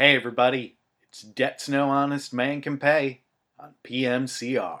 Hey everybody, it's Debts No Honest Man Can Pay on PMCR.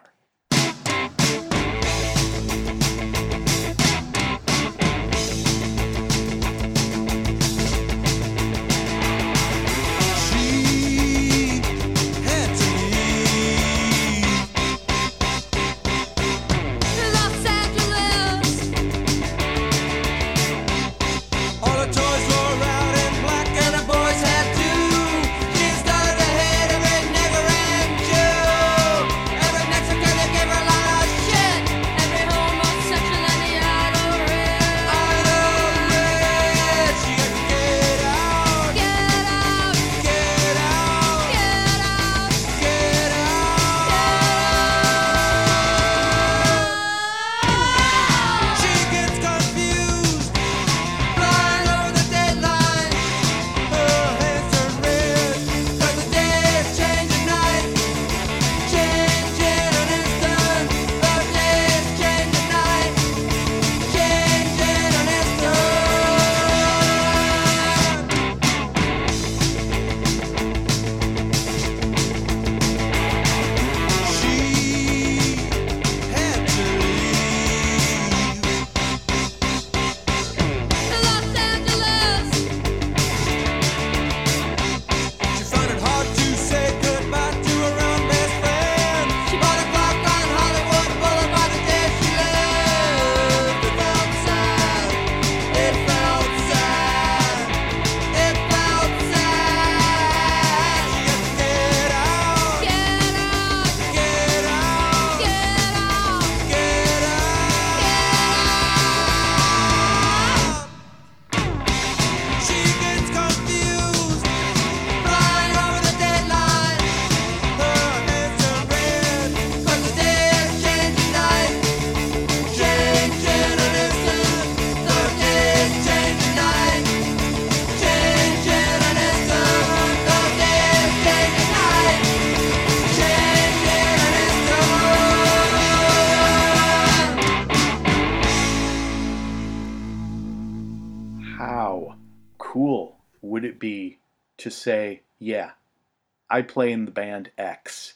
I play in the band X?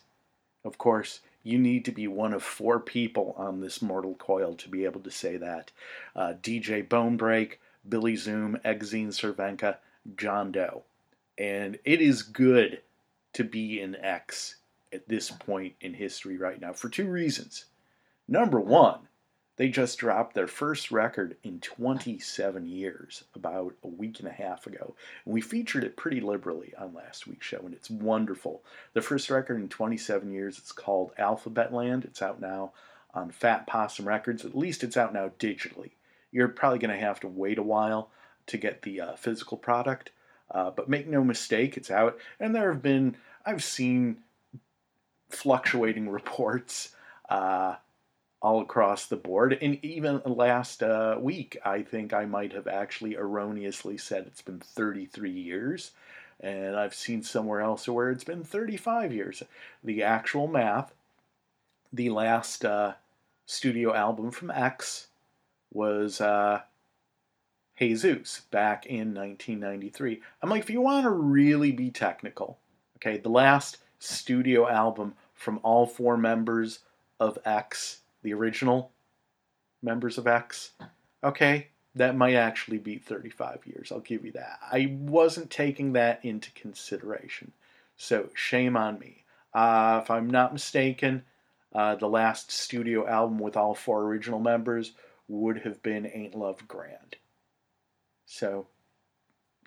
Of course, you need to be one of four people on this mortal coil to be able to say that. Uh, DJ Bonebrake, Billy Zoom, Exene Cervenka, John Doe. And it is good to be in X at this point in history right now for two reasons. Number one, they just dropped their first record in 27 years about a week and a half ago. And we featured it pretty liberally on last week's show, and it's wonderful. The first record in 27 years, it's called Alphabetland. It's out now on Fat Possum Records. At least it's out now digitally. You're probably going to have to wait a while to get the uh, physical product. Uh, but make no mistake, it's out. And there have been, I've seen fluctuating reports. Uh, all across the board. And even last uh, week, I think I might have actually erroneously said it's been 33 years. And I've seen somewhere else where it's been 35 years. The actual math, the last uh, studio album from X was uh, Jesus back in 1993. I'm like, if you want to really be technical, okay, the last studio album from all four members of X the original members of X, okay, that might actually be 35 years. I'll give you that. I wasn't taking that into consideration. So shame on me. Uh, if I'm not mistaken, uh, the last studio album with all four original members would have been Ain't Love Grand. So,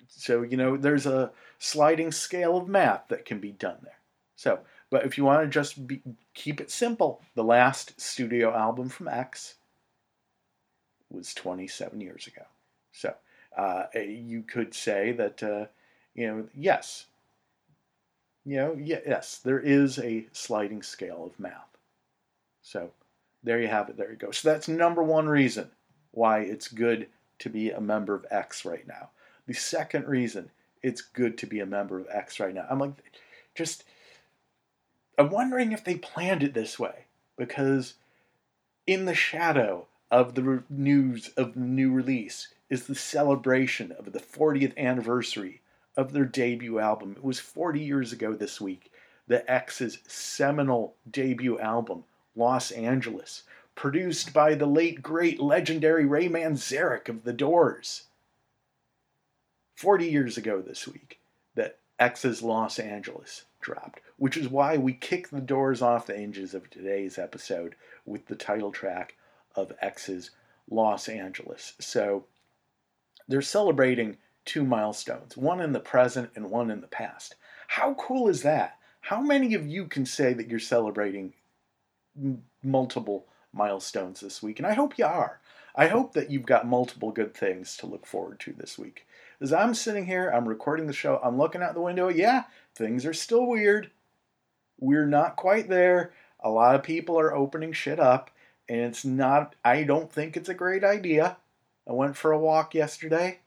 so you know, there's a sliding scale of math that can be done there. So, but if you want to just be, keep it simple, the last studio album from X was 27 years ago. So uh, you could say that, uh, you know, yes, you know, yes, there is a sliding scale of math. So there you have it. There you go. So that's number one reason why it's good to be a member of X right now. The second reason it's good to be a member of X right now. I'm like, just, I'm wondering if they planned it this way because in the shadow of the re- news of the new release is the celebration of the 40th anniversary of their debut album. It was 40 years ago this week. The X's seminal debut album, Los Angeles, produced by the late, great, legendary Ray Manzarek of The Doors. 40 years ago this week that X's Los Angeles dropped, which is why we kick the doors off the hinges of today's episode with the title track of X's Los Angeles. So they're celebrating two milestones, one in the present and one in the past. How cool is that? How many of you can say that you're celebrating m- multiple milestones this week? And I hope you are. I hope that you've got multiple good things to look forward to this week. As I'm sitting here, I'm recording the show, I'm looking out the window. Yeah, things are still weird. We're not quite there. A lot of people are opening shit up, and it's not, I don't think it's a great idea. I went for a walk yesterday,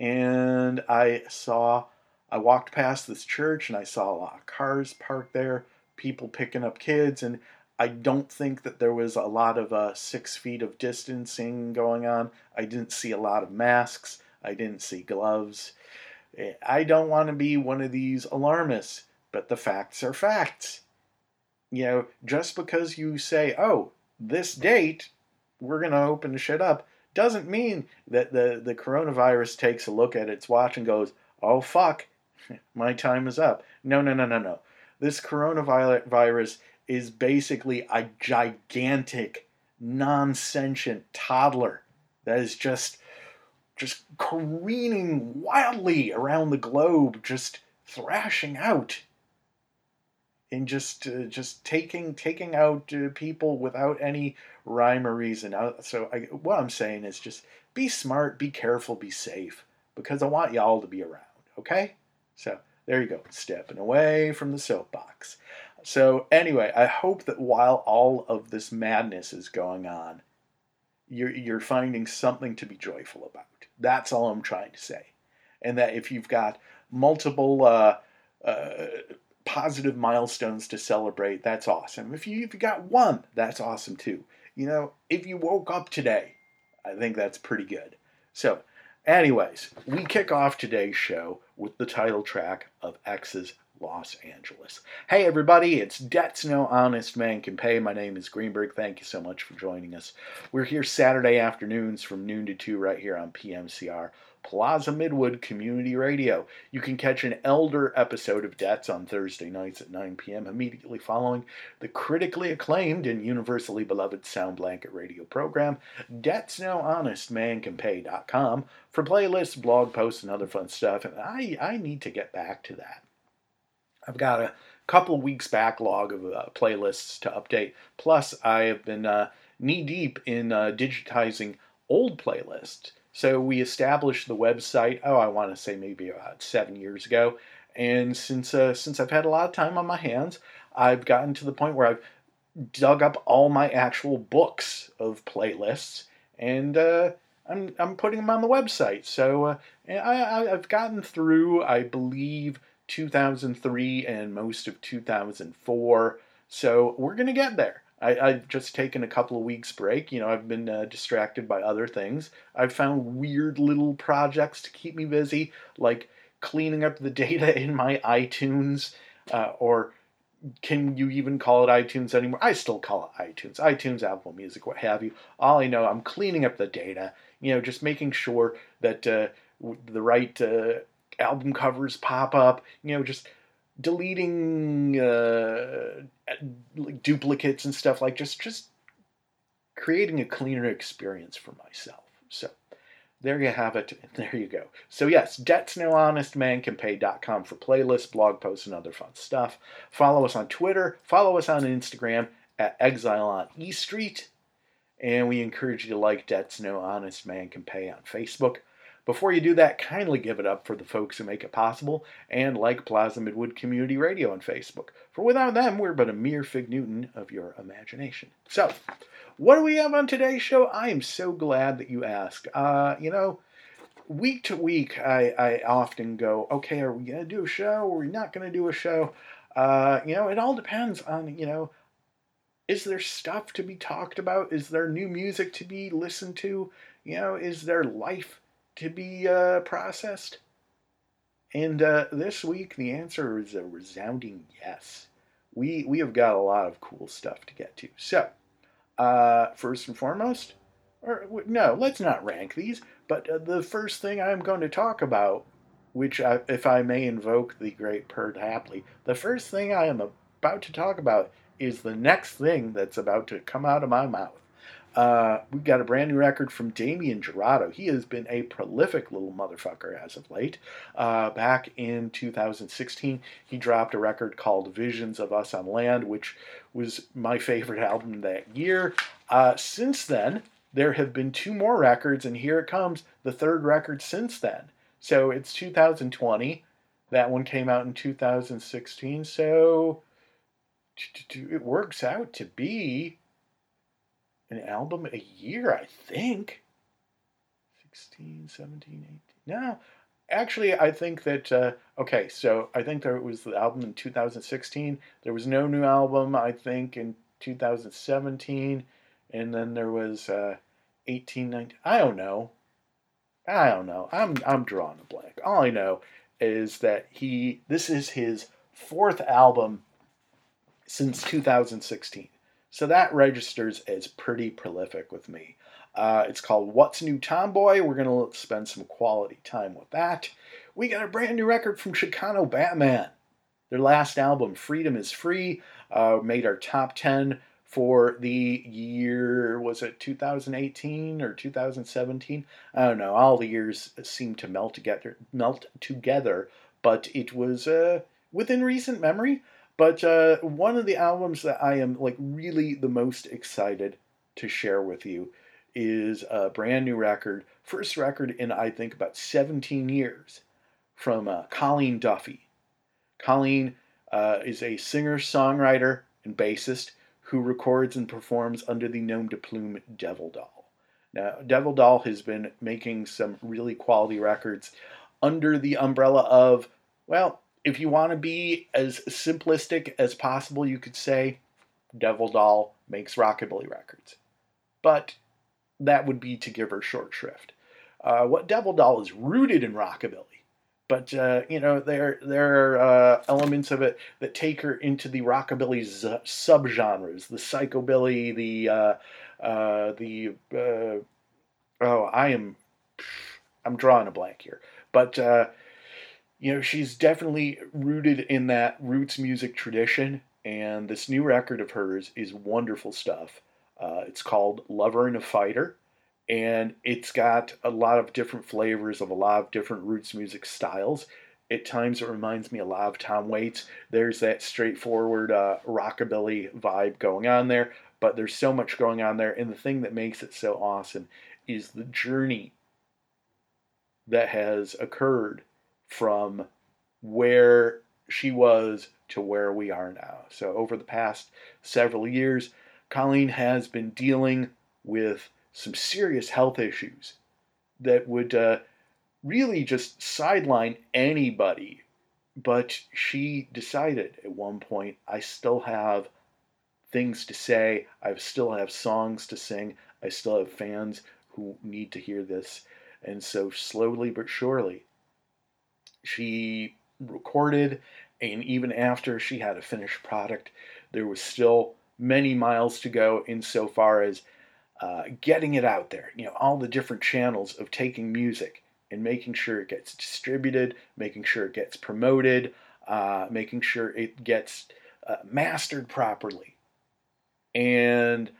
and I saw, I walked past this church, and I saw a lot of cars parked there, people picking up kids, and I don't think that there was a lot of uh, six feet of distancing going on. I didn't see a lot of masks. I didn't see gloves. Eh, I don't want to be one of these alarmists, but the facts are facts. You know, just because you say, oh, this date, we're going to open the shit up, doesn't mean that the, the coronavirus takes a look at its watch and goes, oh, fuck, my time is up. No, no, no, no, no. This coronavirus is basically a gigantic, non-sentient toddler that is just just careening wildly around the globe, just thrashing out and just uh, just taking taking out uh, people without any rhyme or reason. Uh, So I, what I'm saying is just be smart, be careful, be safe because I want y'all to be around. Okay, so there you go, stepping away from the soapbox. So anyway, I hope that while all of this madness is going on, you're you're finding something to be joyful about. That's all I'm trying to say, and that if you've got multiple uh, uh, positive milestones to celebrate, that's awesome. If you if you got one, that's awesome too. You know, if you woke up today, I think that's pretty good. So, anyways, we kick off today's show with the title track of X's Los Angeles. Hey everybody, it's Debts No Honest Man Can Pay. My name is Greenberg. Thank you so much for joining us. We're here Saturday afternoons from noon to 2 right here on PMCR. Plaza Midwood Community Radio. You can catch an elder episode of Debts on Thursday nights at 9 p.m. immediately following the critically acclaimed and universally beloved Sound Blanket radio program, Debts No Honest Man Can Pay.com for playlists, blog posts, and other fun stuff. And I, I need to get back to that. I've got a couple weeks backlog of uh, playlists to update. Plus, I have been uh, knee deep in uh, digitizing old playlists. So we established the website. Oh, I want to say maybe about seven years ago. And since uh, since I've had a lot of time on my hands, I've gotten to the point where I've dug up all my actual books of playlists, and uh, I'm I'm putting them on the website. So uh, I, I've gotten through, I believe, 2003 and most of 2004. So we're gonna get there. I, I've just taken a couple of weeks break. You know, I've been uh, distracted by other things. I've found weird little projects to keep me busy, like cleaning up the data in my iTunes, uh, or can you even call it iTunes anymore? I still call it iTunes, iTunes, Apple Music, what have you. All I know, I'm cleaning up the data. You know, just making sure that uh, the right uh, album covers pop up. You know, just deleting uh, duplicates and stuff like just just creating a cleaner experience for myself. So there you have it. There you go. So yes, debt's no honest man can debtsnohonestmancanpay.com for playlists, blog posts, and other fun stuff. Follow us on Twitter. Follow us on Instagram at Exile on E Street. And we encourage you to like Debts No Honest Man Can Pay on Facebook. Before you do that, kindly give it up for the folks who make it possible and like Plaza Midwood Community Radio on Facebook. For without them, we're but a mere fig Newton of your imagination. So, what do we have on today's show? I am so glad that you asked. Uh, you know, week to week, I, I often go, okay, are we going to do a show? Or are we not going to do a show? Uh, you know, it all depends on, you know, is there stuff to be talked about? Is there new music to be listened to? You know, is there life to be uh, processed? And uh, this week, the answer is a resounding yes. We, we have got a lot of cool stuff to get to. So, uh, first and foremost, or no, let's not rank these, but uh, the first thing I'm going to talk about, which, I, if I may invoke the great Perd Hapley, the first thing I am about to talk about is the next thing that's about to come out of my mouth. Uh, we've got a brand new record from Damien Jurado. He has been a prolific little motherfucker as of late. Uh, back in 2016, he dropped a record called Visions of Us on Land, which was my favorite album that year. Uh, since then, there have been two more records, and here it comes, the third record since then. So it's 2020. That one came out in 2016. So it works out to be an album a year, I think. 16, 17, 18. No, actually, I think that, uh, okay, so I think there was the album in 2016. There was no new album, I think, in 2017. And then there was uh, 18, 19. I don't know. I don't know. I'm, I'm drawing a blank. All I know is that he, this is his fourth album since 2016. So that registers as pretty prolific with me. Uh, it's called What's New Tomboy. We're going to spend some quality time with that. We got a brand new record from Chicano Batman. Their last album, Freedom is Free, uh, made our top 10 for the year, was it 2018 or 2017? I don't know. All the years seem to melt together, melt together, but it was uh, within recent memory. But uh, one of the albums that I am like really the most excited to share with you is a brand new record, first record in I think about 17 years, from uh, Colleen Duffey. Colleen uh, is a singer, songwriter, and bassist who records and performs under the nom de plume Devil Doll. Now, Devil Doll has been making some really quality records under the umbrella of, well, if you want to be as simplistic as possible, you could say Devil Doll makes rockabilly records. But that would be to give her short shrift. Uh, what Devil Doll is rooted in rockabilly, but uh, you know there there are uh, elements of it that take her into the rockabilly z- subgenres, the psychobilly, the uh, uh, the uh, oh I am I'm drawing a blank here, but you know, she's definitely rooted in that roots music tradition, and this new record of hers is wonderful stuff. Uh, it's called Lover and a Fighter, and it's got a lot of different flavors of a lot of different roots music styles. At times, it reminds me a lot of Tom Waits. There's that straightforward uh, rockabilly vibe going on there, but there's so much going on there, and the thing that makes it so awesome is the journey that has occurred from where she was to where we are now. So, over the past several years, Colleen has been dealing with some serious health issues that would uh, really just sideline anybody. But she decided at one point, I still have things to say, I still have songs to sing, I still have fans who need to hear this. And so, slowly but surely, she recorded, and even after she had a finished product, there was still many miles to go insofar as uh, getting it out there. You know, all the different channels of taking music and making sure it gets distributed, making sure it gets promoted, uh, making sure it gets uh, mastered properly. And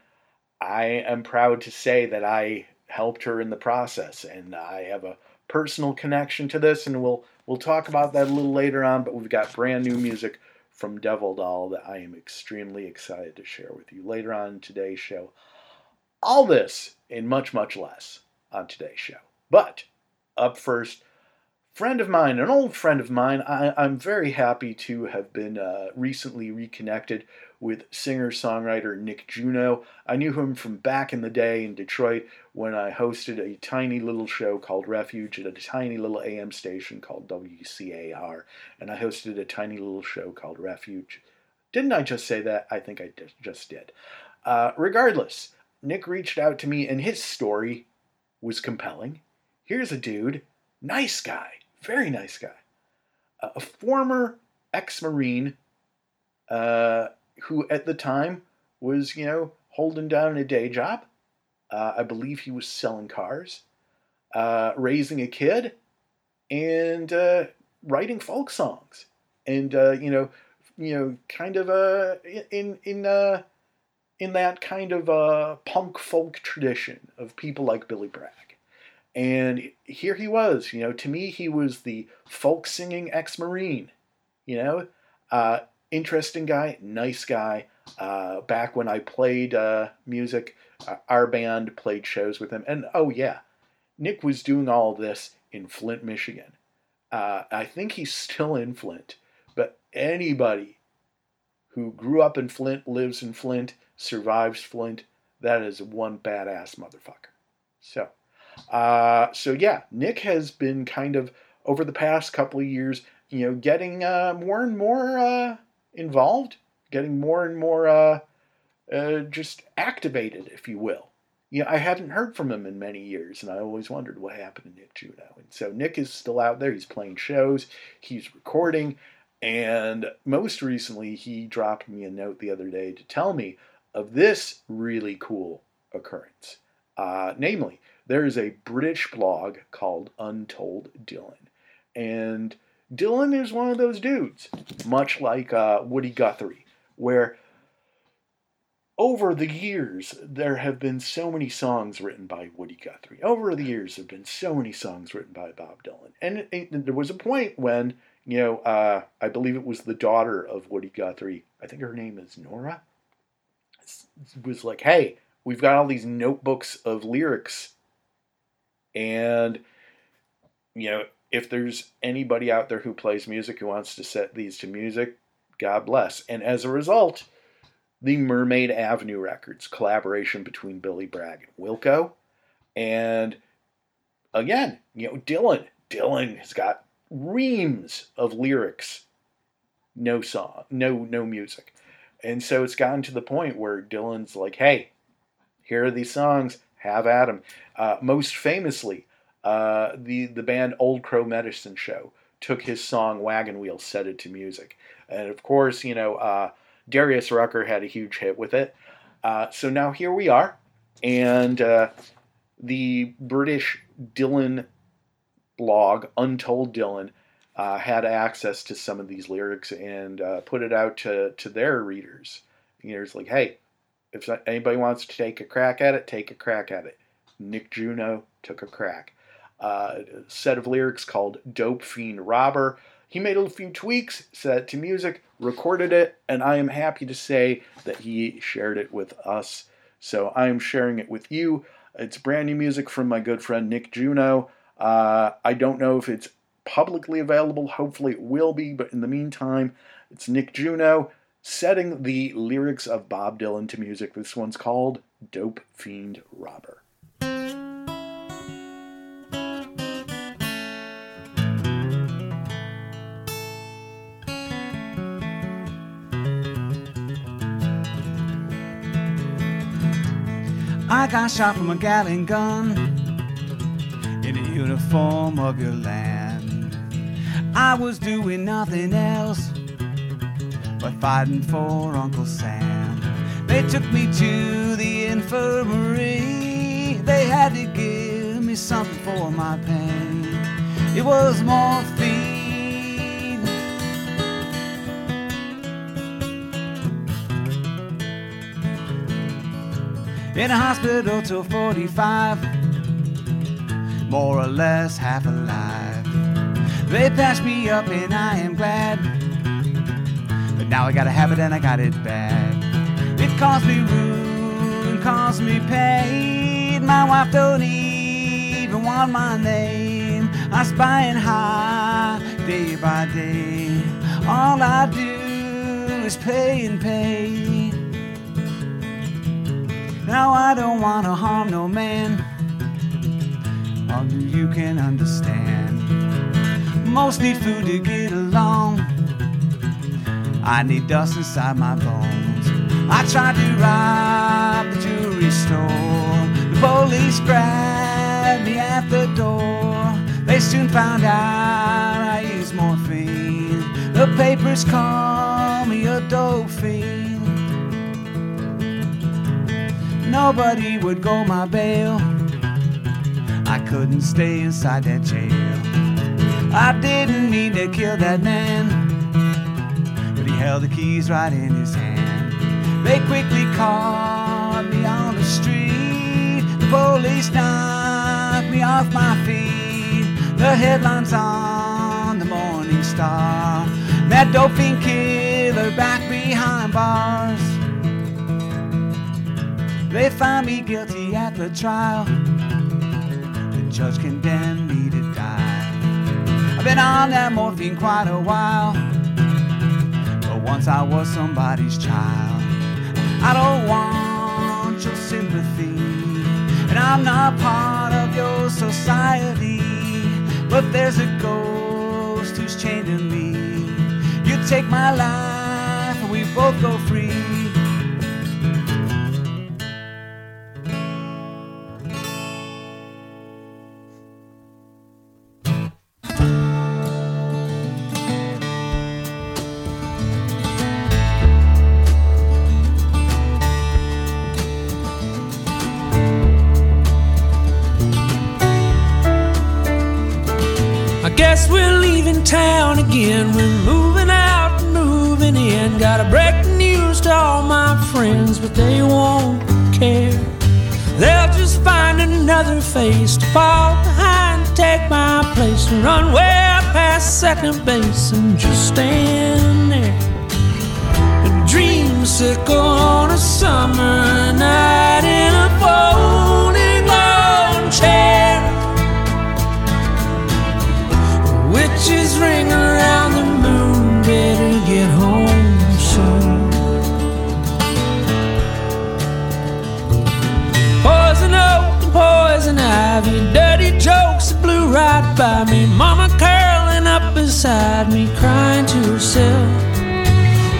I am proud to say that I helped her in the process, and I have a personal connection to this, and we'll we'll talk about that a little later on. But we've got brand new music from Devil Doll that I am extremely excited to share with you later on in today's show. All this and much much less on today's show. But up first, friend of mine, an old friend of mine. I, I'm very happy to have been uh, recently reconnected with singer songwriter Nick Juno. I knew him from back in the day in Detroit when I hosted a tiny little show called Refuge at a tiny little AM station called WCAR, and I hosted a tiny little show called Refuge. Didn't I just say that? I think I just did. Uh, regardless, Nick reached out to me, and his story was compelling. Here's a dude, nice guy, very nice guy, a former ex-marine uh, who at the time was, you know, holding down a day job. Uh, I believe he was selling cars, uh, raising a kid, and uh, writing folk songs, and uh, you know, you know, kind of uh, in in uh, in that kind of uh, punk folk tradition of people like Billy Bragg. And here he was, you know, to me, he was the folk singing ex Marine, you know, interesting guy, nice guy. Uh, back when I played uh, music, uh, our band played shows with him. And oh, yeah, Nick was doing all this in Flint, Michigan. Uh, I think he's still in Flint, but anybody who grew up in Flint, lives in Flint, survives Flint, that is one badass motherfucker. So, uh, so yeah, Nick has been kind of over the past couple of years, you know, getting uh, more and more involved, getting more and more uh, uh, just activated, if you will. You know, I hadn't heard from him in many years, and I always wondered what happened to Nick Juno. And so Nick is still out there. He's playing shows, he's recording, and most recently, he dropped me a note the other day to tell me of this really cool occurrence. Uh, namely, there is a British blog called Untold Dylan. And Dylan is one of those dudes, much like uh, Woody Guthrie, where over the years there have been so many songs written by Woody Guthrie. Over the years there have been so many songs written by Bob Dylan. And it, there was a point when, you know, uh, I believe it was the daughter of Woody Guthrie, I think her name is Nora, was like, hey, we've got all these notebooks of lyrics and you know if there's anybody out there who plays music who wants to set these to music god bless. And as a result the mermaid avenue records collaboration between billy bragg and wilco. And again you know dylan dylan has got reams of lyrics no song no no music. And so it's gotten to the point where dylan's like hey here are these songs. Have at 'em. Uh, most famously, uh, the the band Old Crow Medicine Show took his song "Wagon Wheel," set it to music, and of course, you know uh, Darius Rucker had a huge hit with it. Uh, so now here we are, and uh, the British Dylan blog, Untold Dylan, uh, had access to some of these lyrics and put it out to to their readers. You know, it's like, hey, if anybody wants to take a crack at it, take a crack at it. Nick Juno took a crack. Uh, a set of lyrics called Dope Fiend Robber. He made a few tweaks, set it to music, recorded it, and I am happy to say that he shared it with us. So I am sharing it with you. It's brand new music from my good friend Nick Juno. Uh, I don't know if it's publicly available. Hopefully it will be, but in the meantime, it's Nick Juno setting the lyrics of Bob Dylan to music. This one's called Dope Fiend Robber. I shot from a Gatling gun in the uniform of your land. I was doing nothing else but fighting for Uncle Sam. They took me to the infirmary. They had to give me something for my pain. It was morphine. In a hospital till 45, more or less half alive. They patched me up and I am glad, but now I gotta have it and I got it bad. It caused me ruin, caused me pain. My wife don't even want my name. I spy and high day by day. All I do is pay and pay. Now I don't wanna harm no man. Only you can understand. Most need food to get along. I need dust inside my bones. I tried to rob the jewelry store. The police grabbed me at the door. They soon found out I used morphine. The papers call me a dope fiend. Nobody would go my bail. I couldn't stay inside that jail. I didn't mean to kill that man, but he held the keys right in his hand. They quickly caught me on the street. The police knocked me off my feet. The headlines on the Morning Star. That dope killer back behind bars. They found me guilty at the trial. The judge condemned me to die. I've been on that morphine quite a while. But once I was somebody's child. I don't want your sympathy. And I'm not part of your society. But there's a ghost who's chained to me. You take my life and we both go free. But they won't care. They'll just find another face to fall behind, take my place, and run way past second base and just stand there. A dreamsicle on a summer night in a folding lawn chair. Witches ring around poison ivy, dirty jokes blew right by me. Mama curling up beside me, crying to herself.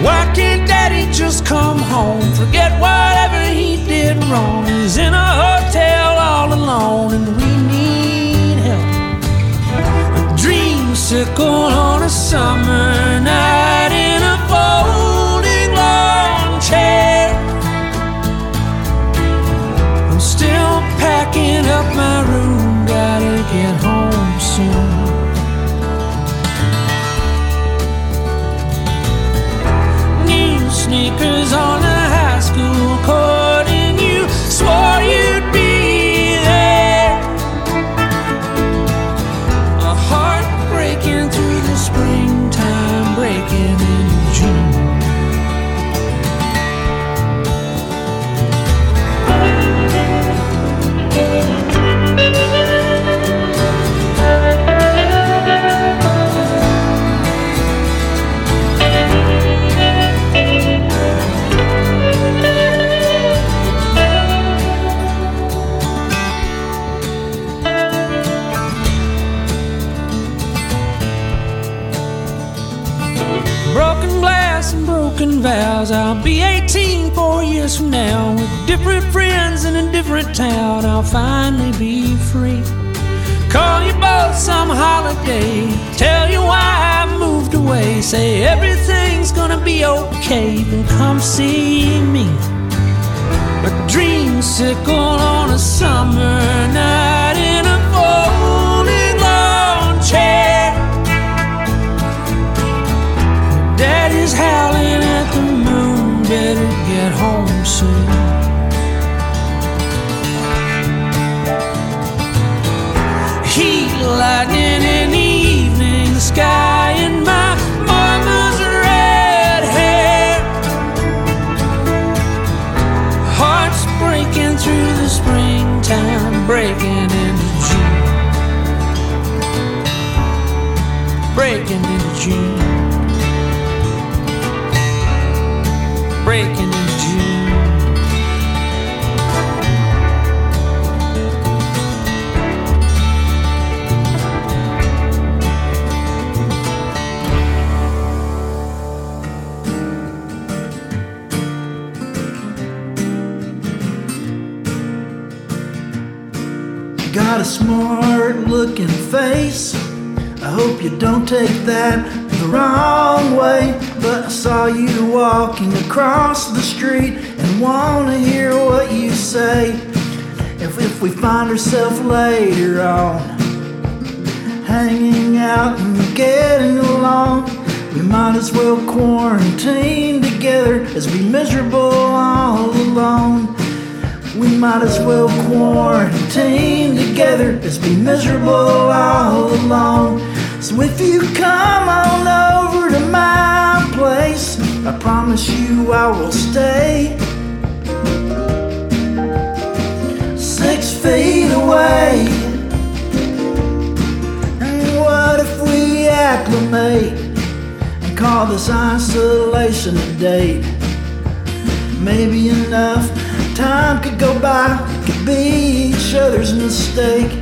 Why can't daddy just come home? Forget whatever he did wrong. He's in a hotel all alone, and we need help A dreamsicle on a summer night different town. I'll finally be free. Call you both some holiday. Tell you why I moved away. Say everything's gonna be okay. Then come see me. A dreamsicle on a summer night in a folding lawn chair. Daddy's howling at the moon, better get home soon. Lightning in the evening sky, and my mama's red hair. Hearts breaking through the springtime, breaking into June. Breaking into June. Smart looking face. I hope you don't take that the wrong way, but I saw you walking across the street and wanna hear what you say. If, if we find ourselves later on, hanging out and getting along, we might as well quarantine together as be miserable all alone. We might as well quarantine together as be miserable all alone. So if you come on over to my place, I promise you I will stay six feet away. And what if we acclimate and call this isolation a date? Maybe enough time could go by, could be each other's mistake.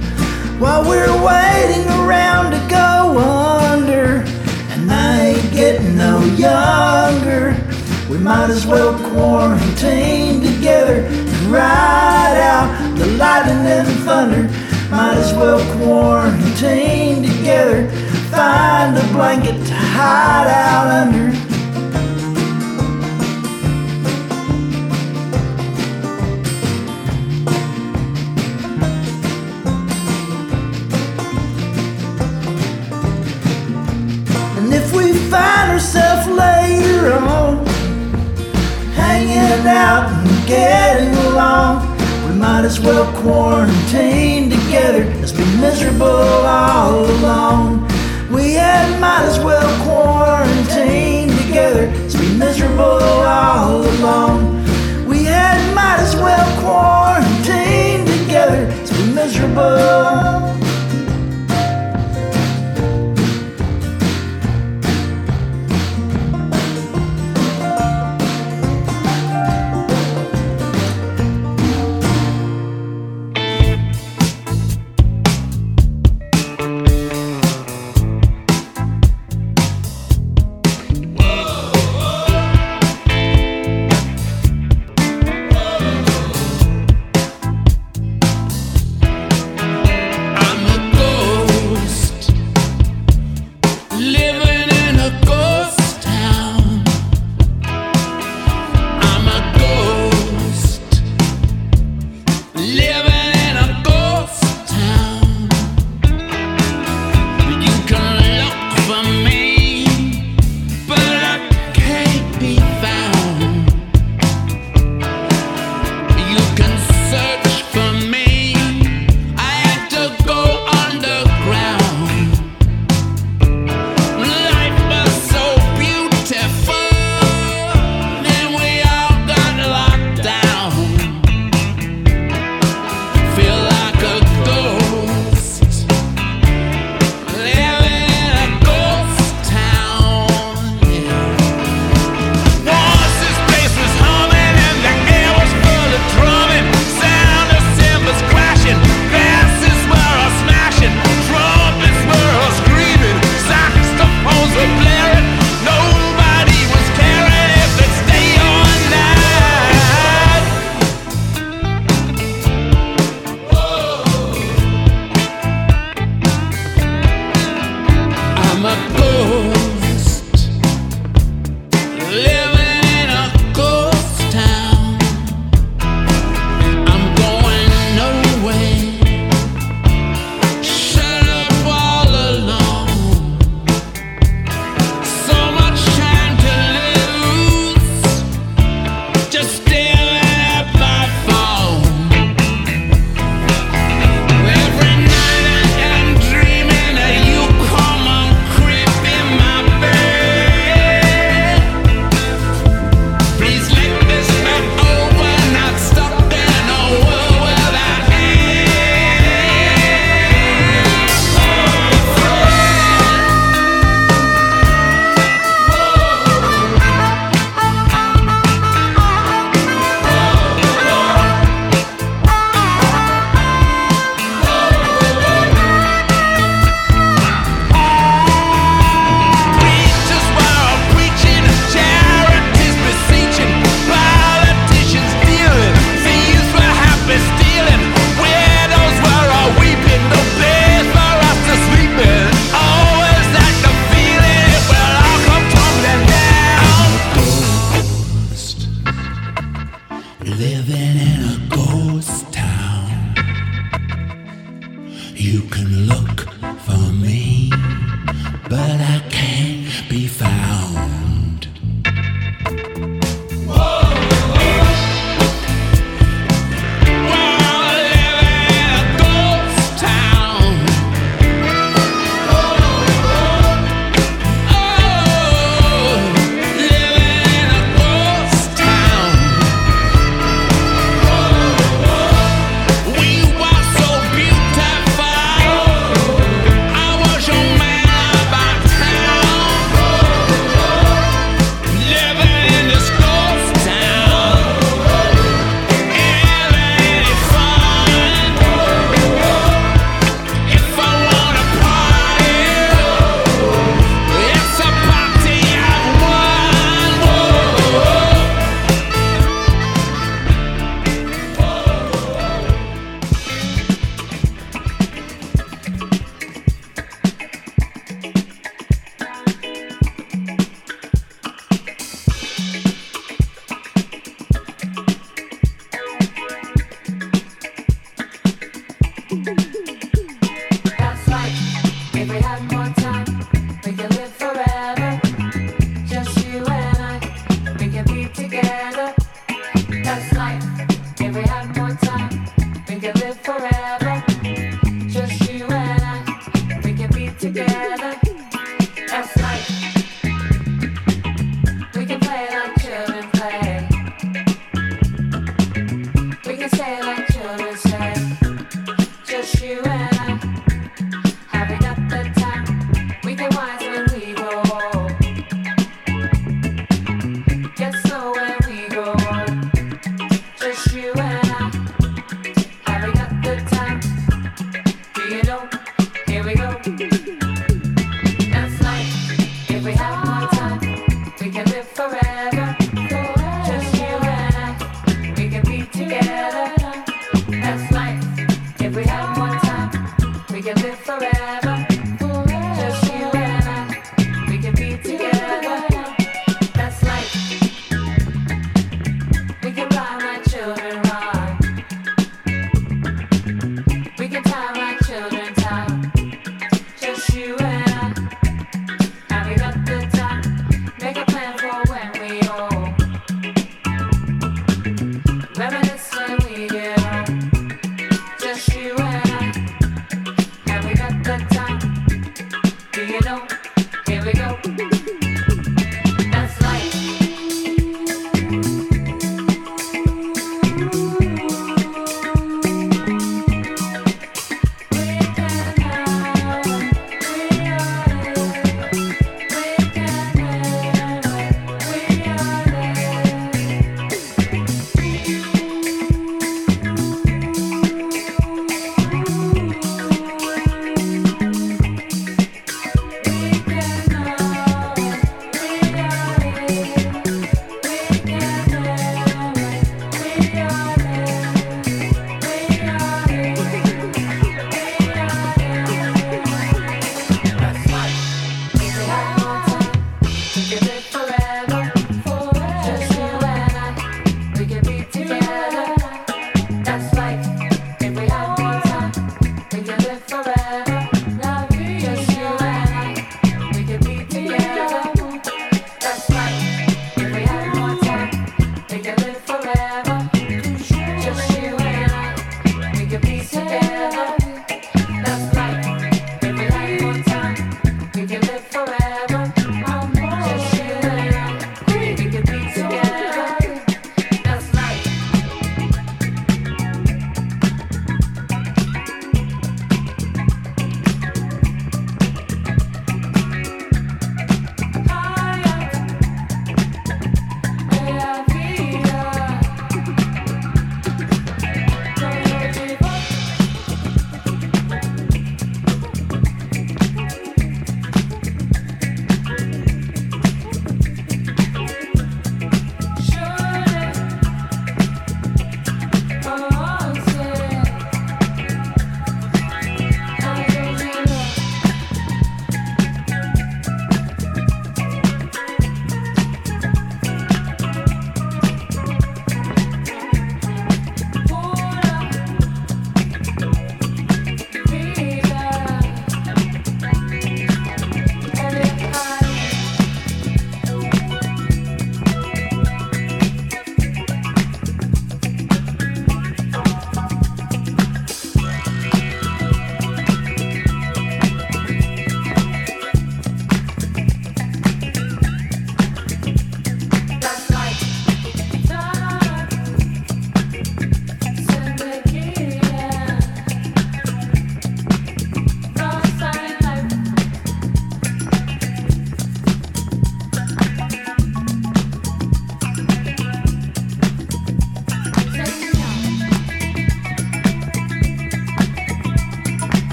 While we're waiting around to go under, and I ain't getting no younger, we might as well quarantine together and ride out the lightning and the thunder. Might as well quarantine together, find a blanket to hide out under. Out and getting along, we might as well quarantine together as be miserable all alone. We had might as well quarantine together as be miserable all alone. We had might as well quarantine together as be miserable.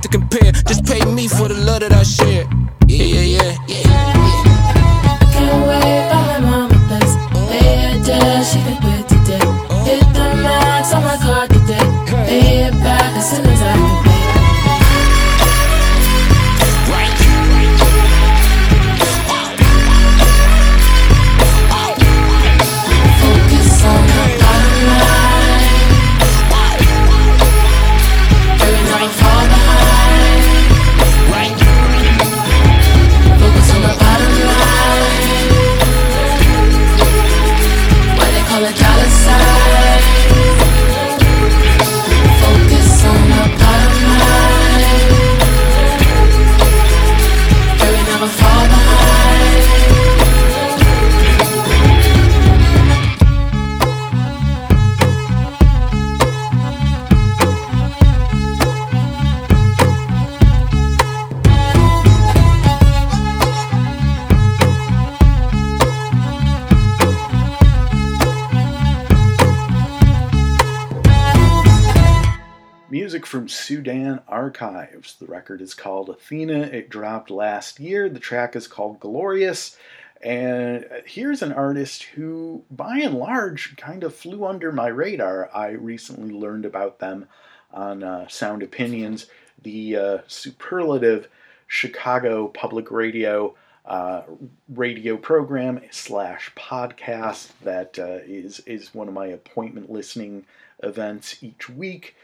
To compare. Just Archives. The record is called Athena. It dropped last year. The track is called Glorious. And here's an artist who, by and large, kind of flew under my radar. I recently learned about them on uh, Sound Opinions, the uh, superlative Chicago public radio uh, radio program slash podcast that uh, is is one of my appointment listening events each week.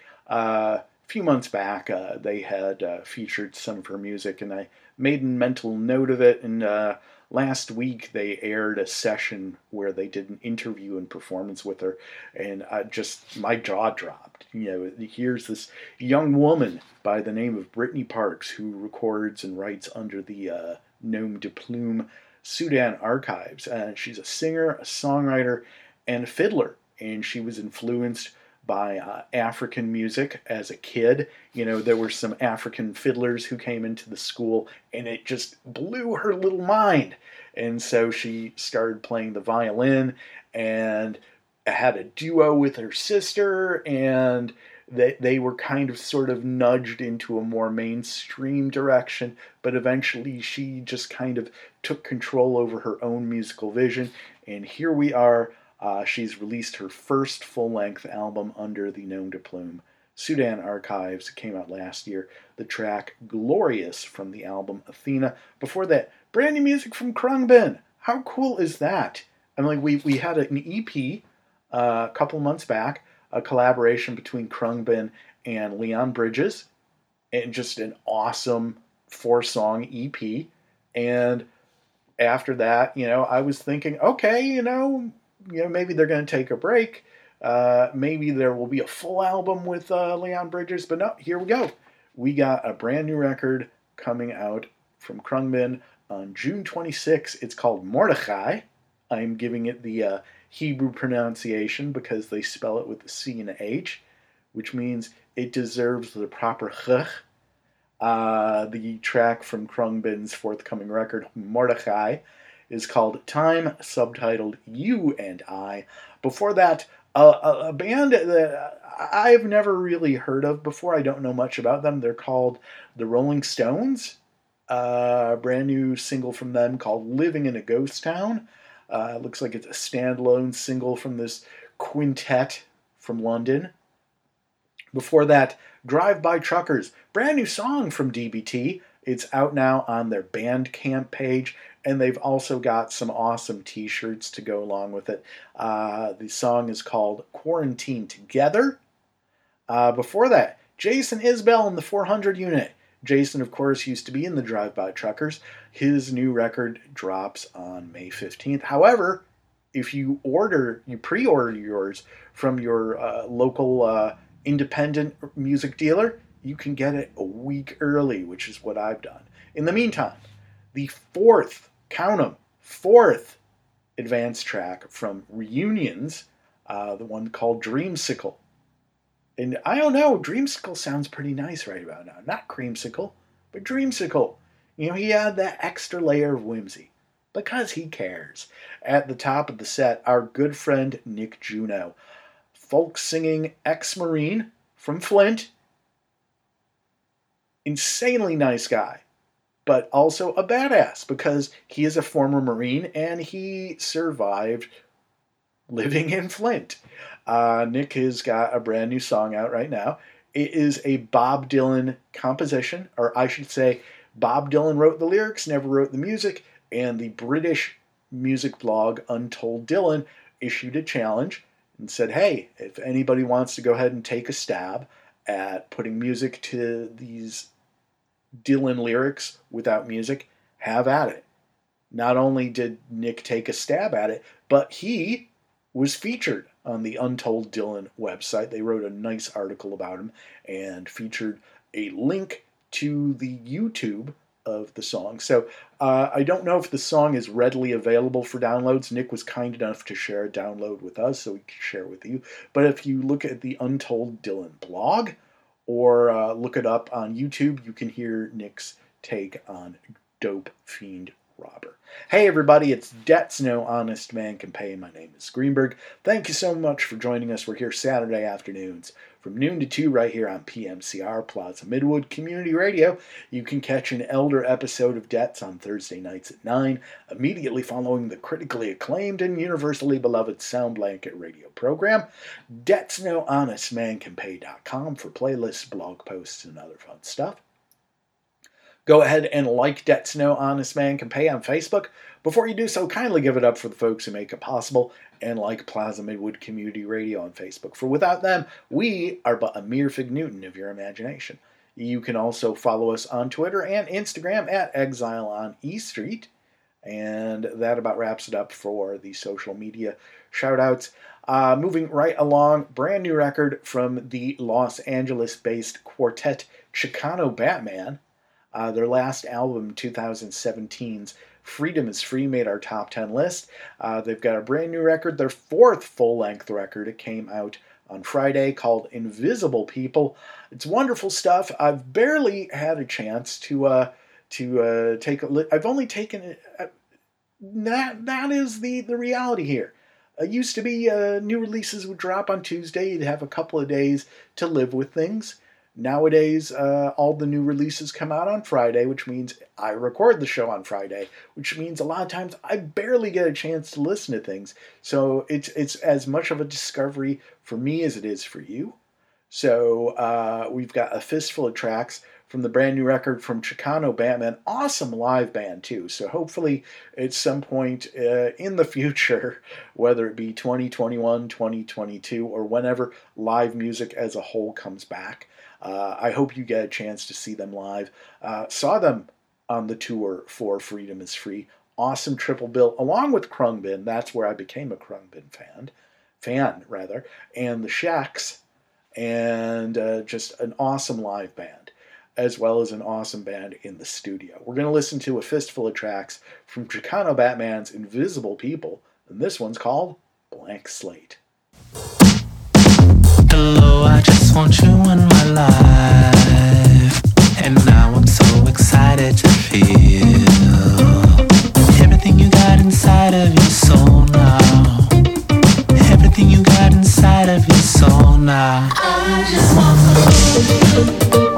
Uh, a few months back, uh, they had uh, featured some of her music, and I made a mental note of it. And uh, last week, they aired a session where they did an interview and performance with her, and I just my jaw dropped. You know, here's this young woman by the name of Brittney Parks who records and writes under the uh, Nom de Plume Sudan Archives. She's a singer, a songwriter, and a fiddler. And she was influenced by uh, African music as a kid. You know, there were some African fiddlers who came into the school, and it just blew her little mind. And so she started playing the violin and had a duo with her sister, and they, they were kind of sort of nudged into a more mainstream direction, but eventually she just kind of took control over her own musical vision. And here we are. Uh, she's released her first full length album under the Nom de Plume. Sudan Archives came out last year. The track Glorious from the album Athena. Before that, brand new music from Khruangbin. How cool is that? I'm like, we, we had an EP uh, a couple months back, a collaboration between Khruangbin and Leon Bridges, and just an awesome four song EP. And after that, you know, I was thinking, okay, you know, you know, maybe they're going to take a break. Uh, maybe there will be a full album with uh, Leon Bridges, but no, here we go. We got a brand new record coming out from Khruangbin on June 26. It's called Mordechai. I'm giving it the uh, Hebrew pronunciation because they spell it with a C and a H, which means it deserves the proper ch. Uh, the track from Khruangbin's forthcoming record, Mordechai, is called Time, subtitled You and I. Before that, a, a band that I've never really heard of before. I don't know much about them. They're called the Rolling Stones. Uh, brand new single from them called Living in a Ghost Town. Uh, looks like it's a standalone single from this quintet from London. Before that, Drive By Truckers, brand new song from DBT. It's out now on their Bandcamp page, and they've also got some awesome t shirts to go along with it. Uh, the song is called Quarantine Together. Uh, before that, Jason Isbell in the 400 unit. Jason, of course, used to be in the Drive By Truckers. His new record drops on May 15th. However, if you order, you pre order yours from your uh, local uh, independent music dealer, you can get it a week early, which is what I've done. In the meantime, the fourth, count 'em, fourth advanced track from Reunions, uh, the one called Dreamsicle. And I don't know, Dreamsicle sounds pretty nice right about now. Not Creamsicle, but Dreamsicle. You know, he had that extra layer of whimsy because he cares. At the top of the set, our good friend Nick Juno, folk singing ex Marine from Flint. Insanely nice guy, but also a badass because he is a former Marine and he survived living in Flint. Uh, Nick has got a brand new song out right now. It is a Bob Dylan composition, or I should say, Bob Dylan wrote the lyrics, never wrote the music, and the British music blog Untold Dylan issued a challenge and said, hey, if anybody wants to go ahead and take a stab at putting music to these Dylan lyrics without music, have at it. Not only did Nick take a stab at it, but he was featured on the Untold Dylan website. They wrote a nice article about him and featured a link to the YouTube of the song. So uh, I don't know if the song is readily available for downloads. Nick was kind enough to share a download with us, so we could share with you. But if you look at the Untold Dylan blog or uh, look it up on YouTube, you can hear Nick's take on Dope Fiend Robber. Hey everybody, it's Debts No Honest Man Can Pay. My name is Greenberg. Thank you so much for joining us. We're here Saturday afternoons from noon to 2 right here on PMCR Plaza Midwood Community Radio. You can catch an elder episode of Debts on Thursday nights at 9, immediately following the critically acclaimed and universally beloved Sound Blanket radio program. Debts No Honest Man Can Pay.com for playlists, blog posts, and other fun stuff. Go ahead and like Debts No Honest Man Can Pay on Facebook. Before you do so, kindly give it up for the folks who make it possible and like Plaza Midwood Community Radio on Facebook. For without them, we are but a mere fig Newton of your imagination. You can also follow us on Twitter and Instagram at Exile on E Street. And that about wraps it up for the social media shout outs. Uh, moving right along, brand new record from the Los Angeles based quartet Chicano Batman. Uh, their last album, 2017's Freedom is Free, made our top 10 list. Uh, they've got a brand new record, their fourth full length record. It came out on Friday called Invisible People. It's wonderful stuff. I've barely had a chance to uh, to uh, take a li- I've only taken it. Uh, that that is the the reality here. It used to be uh, new releases would drop on Tuesday. You'd have a couple of days to live with things. Nowadays, uh, all the new releases come out on Friday, which means I record the show on Friday, which means a lot of times I barely get a chance to listen to things. So it's it's as much of a discovery for me as it is for you. So uh, we've got a fistful of tracks from the brand new record from Chicano Batman. Awesome live band, too. So hopefully, at some point uh, in the future, whether it be 2021, 2022, or whenever live music as a whole comes back, uh, I hope you get a chance to see them live. Uh, saw them on the tour for Freedom is Free. Awesome triple bill, along with Khruangbin. That's where I became a Khruangbin fan, fan rather, and the Shacks, and uh, just an awesome live band, as well as an awesome band in the studio. We're going to listen to a fistful of tracks from Chicano Batman's Invisible People, and this one's called Blank Slate. Hello, I just want you in my life. And now I'm so excited to feel everything you got inside of your soul now. Everything you got inside of your soul now. I just want to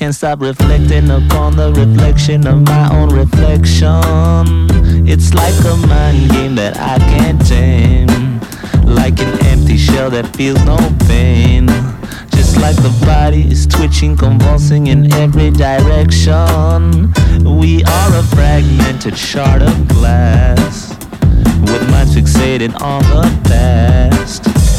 can't stop reflecting upon the reflection of my own reflection. It's like a mind game that I can't tame, like an empty shell that feels no pain. Just like the body is twitching, convulsing in every direction. We are a fragmented shard of glass, with minds fixated on the past.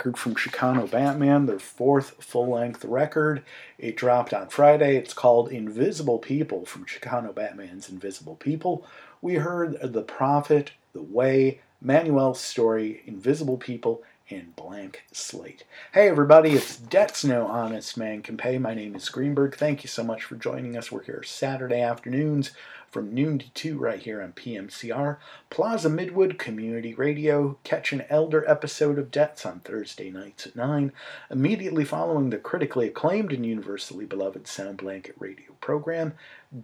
Record from Chicano Batman, their fourth full length record. It dropped on Friday. It's called Invisible People from Chicano Batman's Invisible People. We heard The Prophet, The Way, Manuel's Story, Invisible People, and Blank Slate. Hey everybody, it's Debts No Honest Man Can Pay. My name is Greenberg. Thank you so much for joining us. We're here Saturday afternoons from noon to 2 right here on PMCR. Plaza Midwood Community Radio. Catch an elder episode of Debts on Thursday nights at 9, immediately following the critically acclaimed and universally beloved Sound Blanket radio program.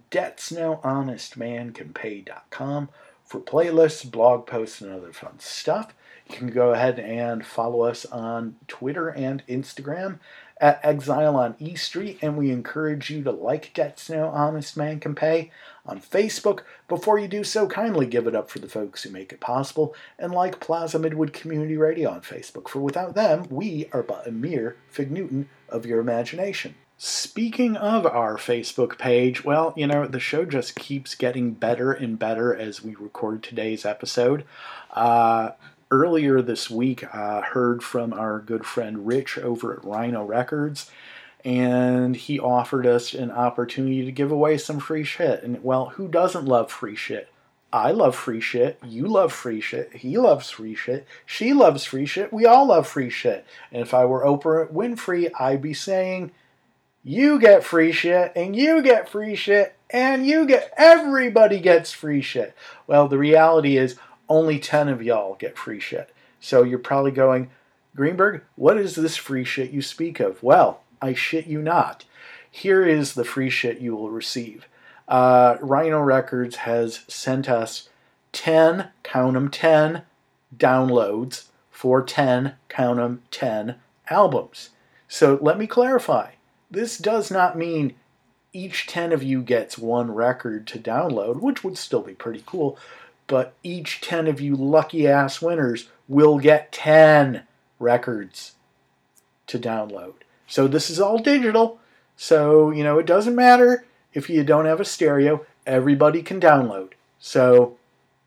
Debts No Honest Man Can Pay.com for playlists, blog posts, and other fun stuff. You can go ahead and follow us on Twitter and Instagram at Exile on E Street, and we encourage you to like Debts No Honest Man Can Pay on Facebook. Before you do so, kindly give it up for the folks who make it possible, and like Plaza Midwood Community Radio on Facebook, for without them, we are but a mere fig Newton of your imagination. Speaking of our Facebook page, well, you know, the show just keeps getting better and better as we record today's episode. Uh, earlier this week, uh, heard from our good friend Rich over at Rhino Records, and he offered us an opportunity to give away some free shit. And well, who doesn't love free shit? I love free shit. You love free shit. He loves free shit. She loves free shit. We all love free shit. And if I were Oprah Winfrey, I'd be saying, you get free shit, and you get free shit, and you get everybody gets free shit. Well, the reality is only 10 of y'all get free shit. So you're probably going, Greenberg, what is this free shit you speak of? Well, I shit you not. Here is the free shit you will receive. Uh, Rhino Records has sent us 10, count 'em 10, downloads for 10, count 'em 10 albums. So let me clarify. This does not mean each 10 of you gets one record to download, which would still be pretty cool, but each 10 of you lucky ass winners will get 10 records to download. So this is all digital. So, you know, it doesn't matter if you don't have a stereo, everybody can download. So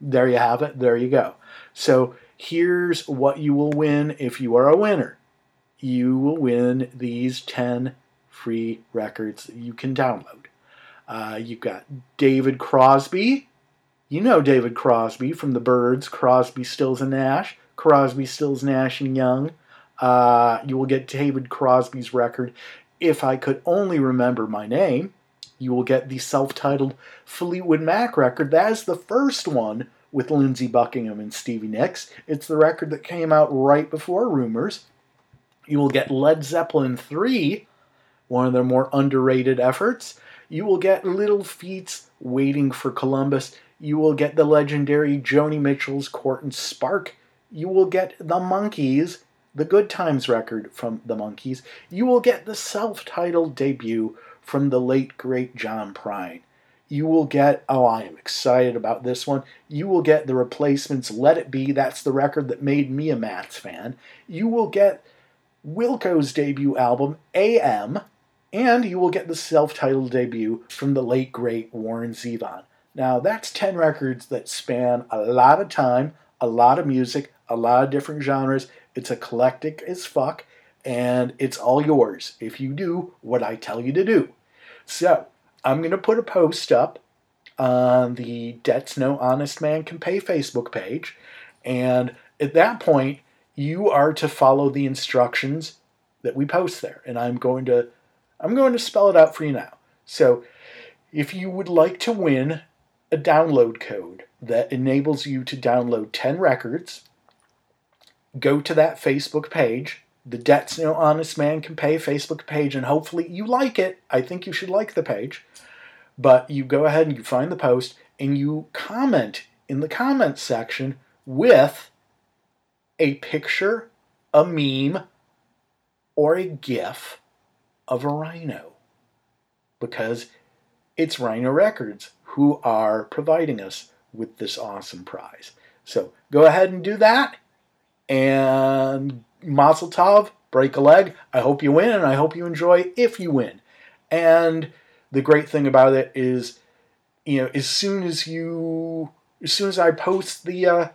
there you have it. There you go. So here's what you will win if you are a winner. You will win these 10 free records that you can download. Uh, you've got David Crosby. You know David Crosby from the Byrds, Crosby, Stills, and Nash. Crosby, Stills, Nash, and Young. Uh, you will get David Crosby's record, If I Could Only Remember My Name. You will get the self titled Fleetwood Mac record. That is the first one with Lindsey Buckingham and Stevie Nicks. It's the record that came out right before Rumours. You will get Led Zeppelin 3, one of their more underrated efforts. You will get Little Feat's Waiting for Columbus. You will get the legendary Joni Mitchell's Court and Spark. You will get The Monkees, the Good Times record from The Monkees. You will get the self titled debut from the late, great John Prine. You will get, oh, I am excited about this one. You will get the replacements Let It Be. That's the record that made me a Mats fan. You will get Wilco's debut album, AM, and you will get the self titled debut from the late, great Warren Zevon. Now, that's 10 records that span a lot of time, a lot of music, a lot of different genres. It's eclectic as fuck, and it's all yours if you do what I tell you to do. So, I'm going to put a post up on the Debts No Honest Man Can Pay Facebook page, and at that point, you are to follow the instructions that we post there, and I'm going to I'm going to spell it out for you now. So, if you would like to win a download code that enables you to download 10 records, go to that Facebook page, the Debts No Honest Man Can Pay Facebook page, and hopefully you like it. I think you should like the page. But you go ahead and you find the post and you comment in the comments section with a picture, a meme, or a GIF of a rhino. Because it's Rhino Records who are providing us with this awesome prize. So go ahead and do that. And Mazel Tov, break a leg. I hope you win and I hope you enjoy if you win. And the great thing about it is, you know, as soon as you, as soon as I post the, uh,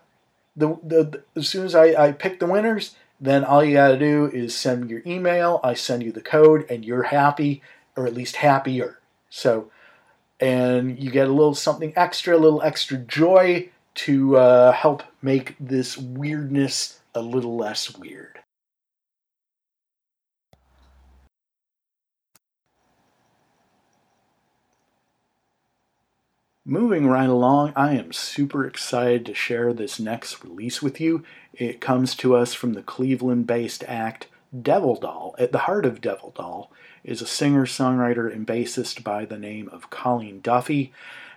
the, the, the as soon as I, I pick the winners, then all you got to do is send me your email. I send you the code, and you're happy, or at least happier. So, and you get a little something extra, a little extra joy to uh, help make this weirdness a little less weird. Moving right along, I am super excited to share this next release with you. It comes to us from the Cleveland based act Devil Doll. At the heart of Devil Doll is a singer, songwriter, and bassist by the name of Colleen Duffey.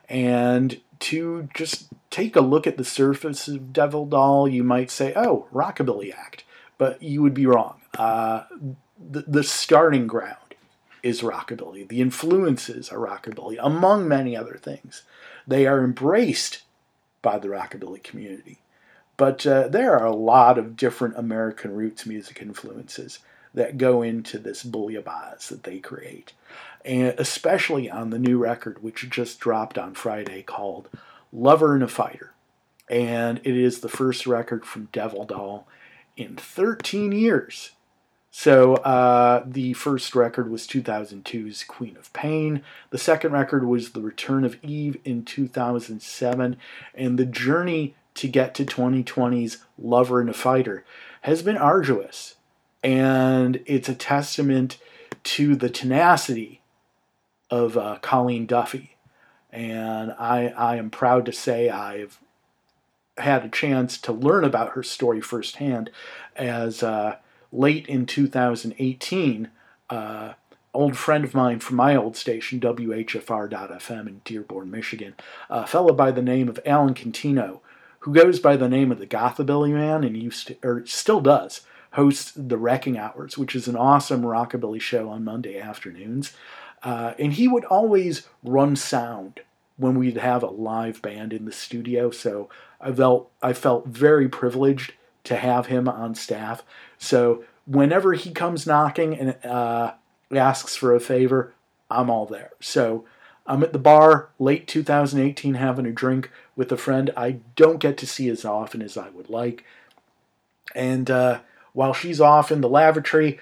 And to just take a look at the surface of Devil Doll, you might say, oh, Rockabilly Act. But you would be wrong. Uh, the, the starting ground is rockabilly. The influences are rockabilly, among many other things. They are embraced by the rockabilly community. But uh, there are a lot of different American roots music influences that go into this bouillabaisse that they create. And especially on the new record, which just dropped on Friday, called Lover and a Fighter. And it is the first record from Devil Doll in 13 years. So uh, the first record was 2002's Queen of Pain. The second record was The Return of Eve in 2007. And the journey to get to 2020's Lover and a Fighter has been arduous. And it's a testament to the tenacity of uh, Colleen Duffey. And I, I am proud to say I've had a chance to learn about her story firsthand as. Uh, late in 2018, uh, old friend of mine from my old station, WHFR.FM in Dearborn, Michigan, a fellow by the name of Alan Cantino, who goes by the name of the Gothabilly Man and used to, or still does, hosts the Wrecking Hours, which is an awesome rockabilly show on Monday afternoons. Uh, and he would always run sound when we'd have a live band in the studio. So I felt I felt very privileged to have him on staff. So whenever he comes knocking and uh, asks for a favor, I'm all there. So I'm at the bar late 2018 having a drink with a friend I don't get to see as often as I would like. And uh, while she's off in the lavatory,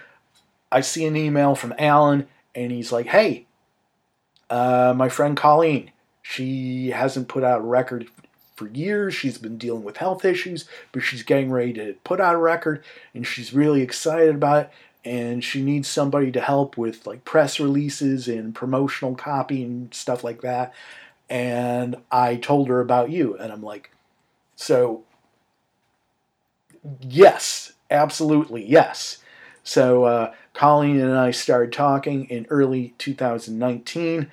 I see an email from Alan, and he's like, Hey, uh, my friend Colleen, she hasn't put out a record for years. She's been dealing with health issues, but she's getting ready to put out a record, and she's really excited about it. And she needs somebody to help with like press releases and promotional copy and stuff like that. And I told her about you, and I'm like, so yes, absolutely yes. So uh, Colleen and I started talking in early 2019,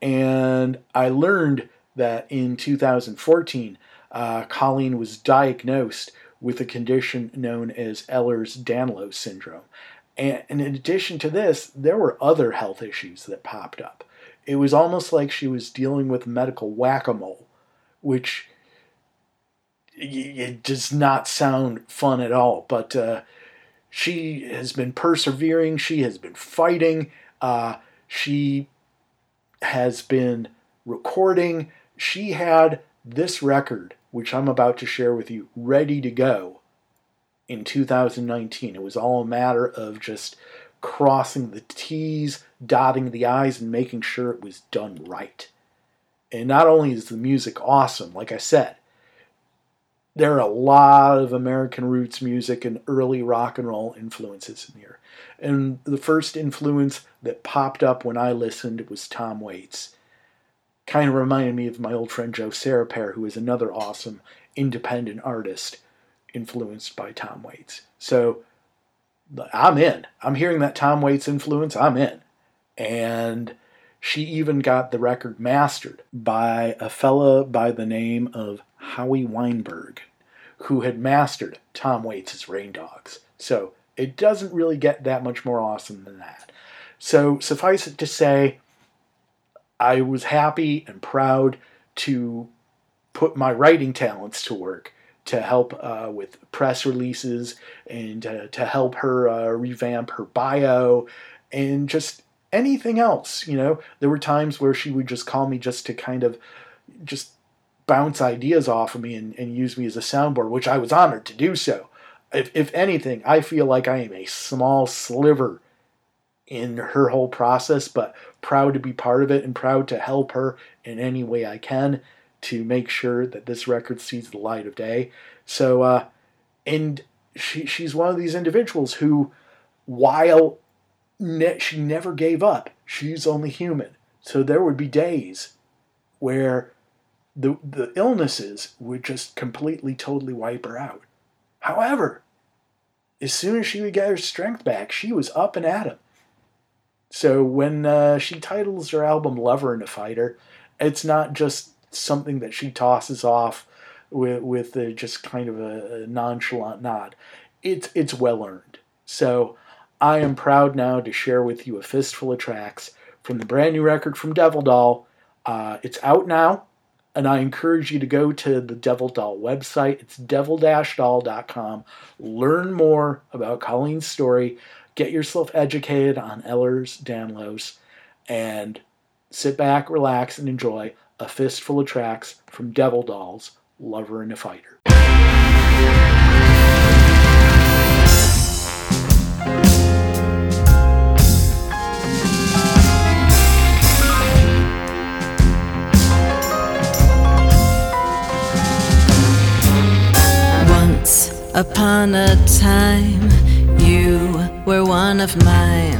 and I learned that in 2014, uh, Colleen was diagnosed with a condition known as Ehlers-Danlos syndrome. And, in addition to this, there were other health issues that popped up. It was almost like she was dealing with medical whack-a-mole, which y- it does not sound fun at all. But uh, she has been persevering. She has been fighting. Uh, she has been recording. She had this record, which I'm about to share with you, ready to go in 2019. It was all a matter of just crossing the T's, dotting the I's, and making sure it was done right. And not only is the music awesome, like I said, there are a lot of American roots music and early rock and roll influences in here. And the first influence that popped up when I listened was Tom Waits. Kind of reminded me of my old friend Joe Sarapair, who is another awesome independent artist influenced by Tom Waits. So I'm in. I'm hearing that Tom Waits influence. I'm in. And she even got the record mastered by a fella by the name of Howie Weinberg, who had mastered Tom Waits' Rain Dogs. So it doesn't really get that much more awesome than that. So suffice it to say, I was happy and proud to put my writing talents to work to help uh, with press releases and uh, to help her uh, revamp her bio and just anything else. You know, there were times where she would just call me just to kind of just bounce ideas off of me and, and use me as a soundboard, which I was honored to do so. If, if anything, I feel like I am a small sliver in her whole process, but proud to be part of it and proud to help her in any way I can to make sure that this record sees the light of day. So, uh, and she she's one of these individuals who, while ne- she never gave up, she's only human. So there would be days where the the illnesses would just completely, totally wipe her out. However, as soon as she would get her strength back, she was up and at 'em. So when uh, she titles her album "Lover and a Fighter," it's not just something that she tosses off with with a, just kind of a, a nonchalant nod. It's it's well earned. So I am proud now to share with you a fistful of tracks from the brand new record from Devil Doll. Uh, it's out now, and I encourage you to go to the Devil Doll website. It's devil-doll.com. Learn more about Colleen's story. Get yourself educated on Ehlers Danlos, and sit back, relax, and enjoy a fistful of tracks from Devil Dolls, Lover and a Fighter. Upon a time, you were one of mine,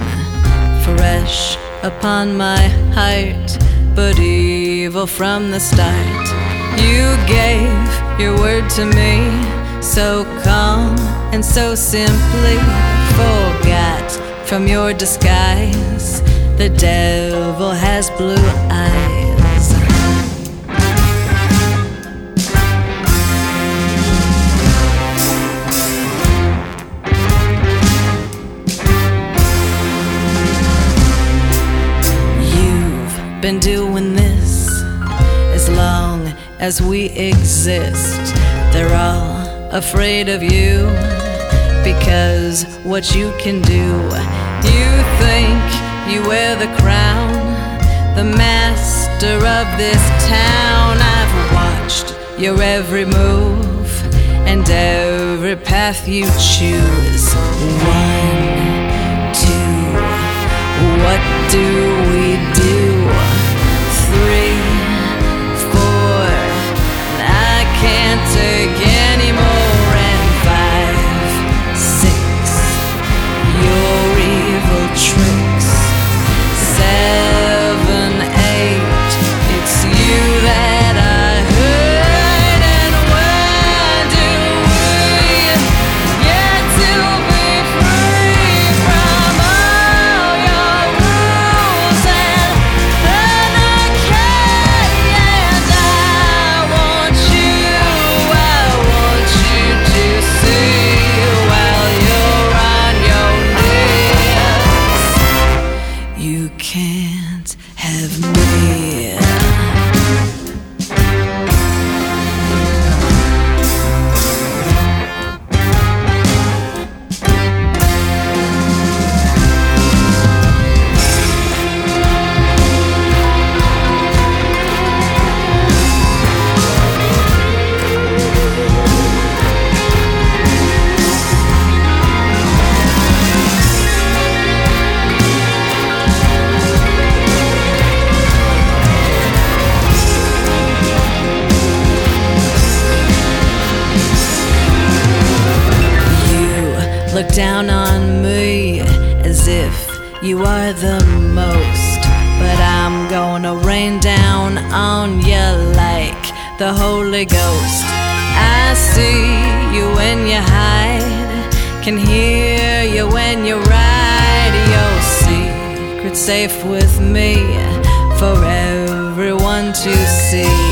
fresh upon my heart, but evil from the start. You gave your word to me, so calm and so simply. Forgot from your disguise, the devil has blue eyes. as we exist. They're all afraid of you because what you can do. You think you wear the crown, the master of this town. I've watched your every move and every path you choose. One, two, what do we do? again. Holy Ghost. I see you when you hide, can hear you when you ride. Your secret safe with me for everyone to see.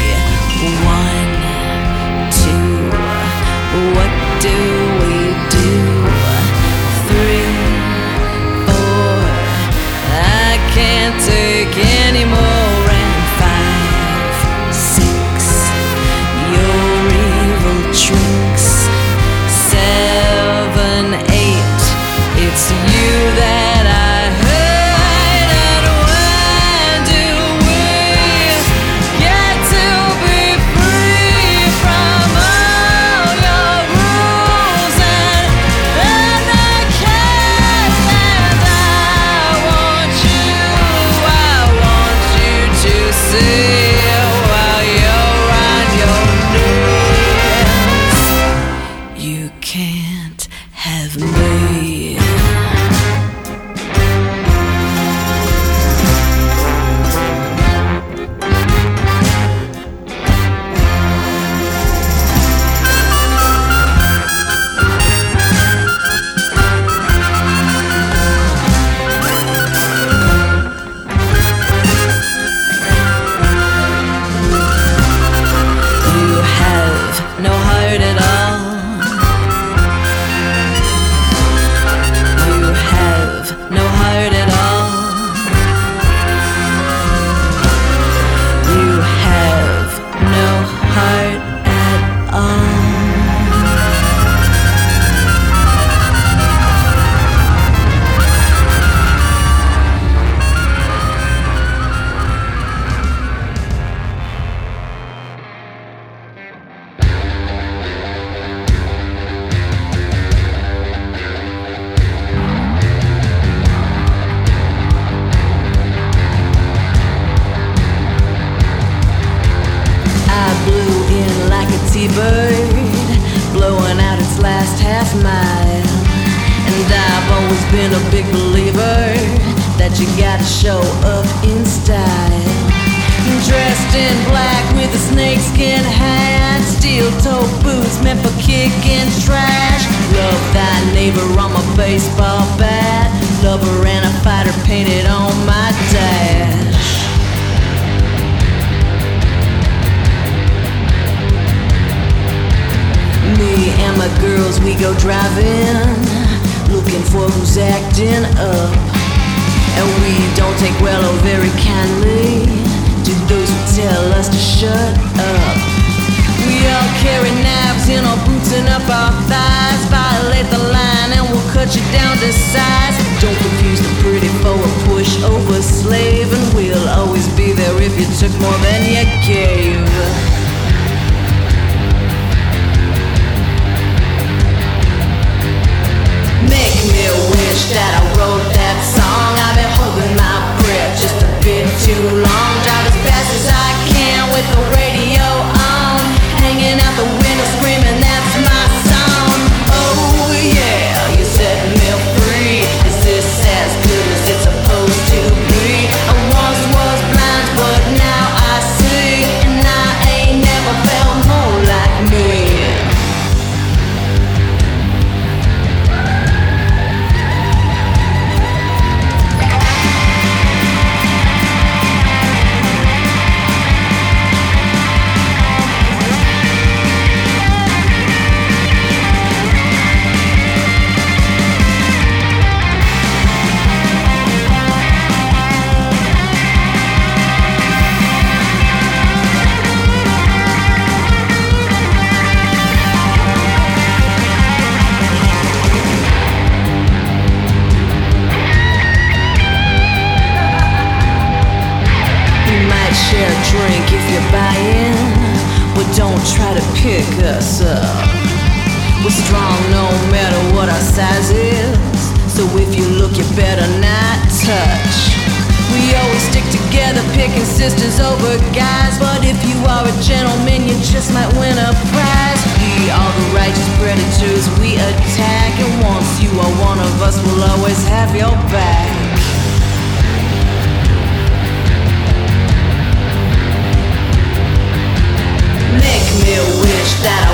That I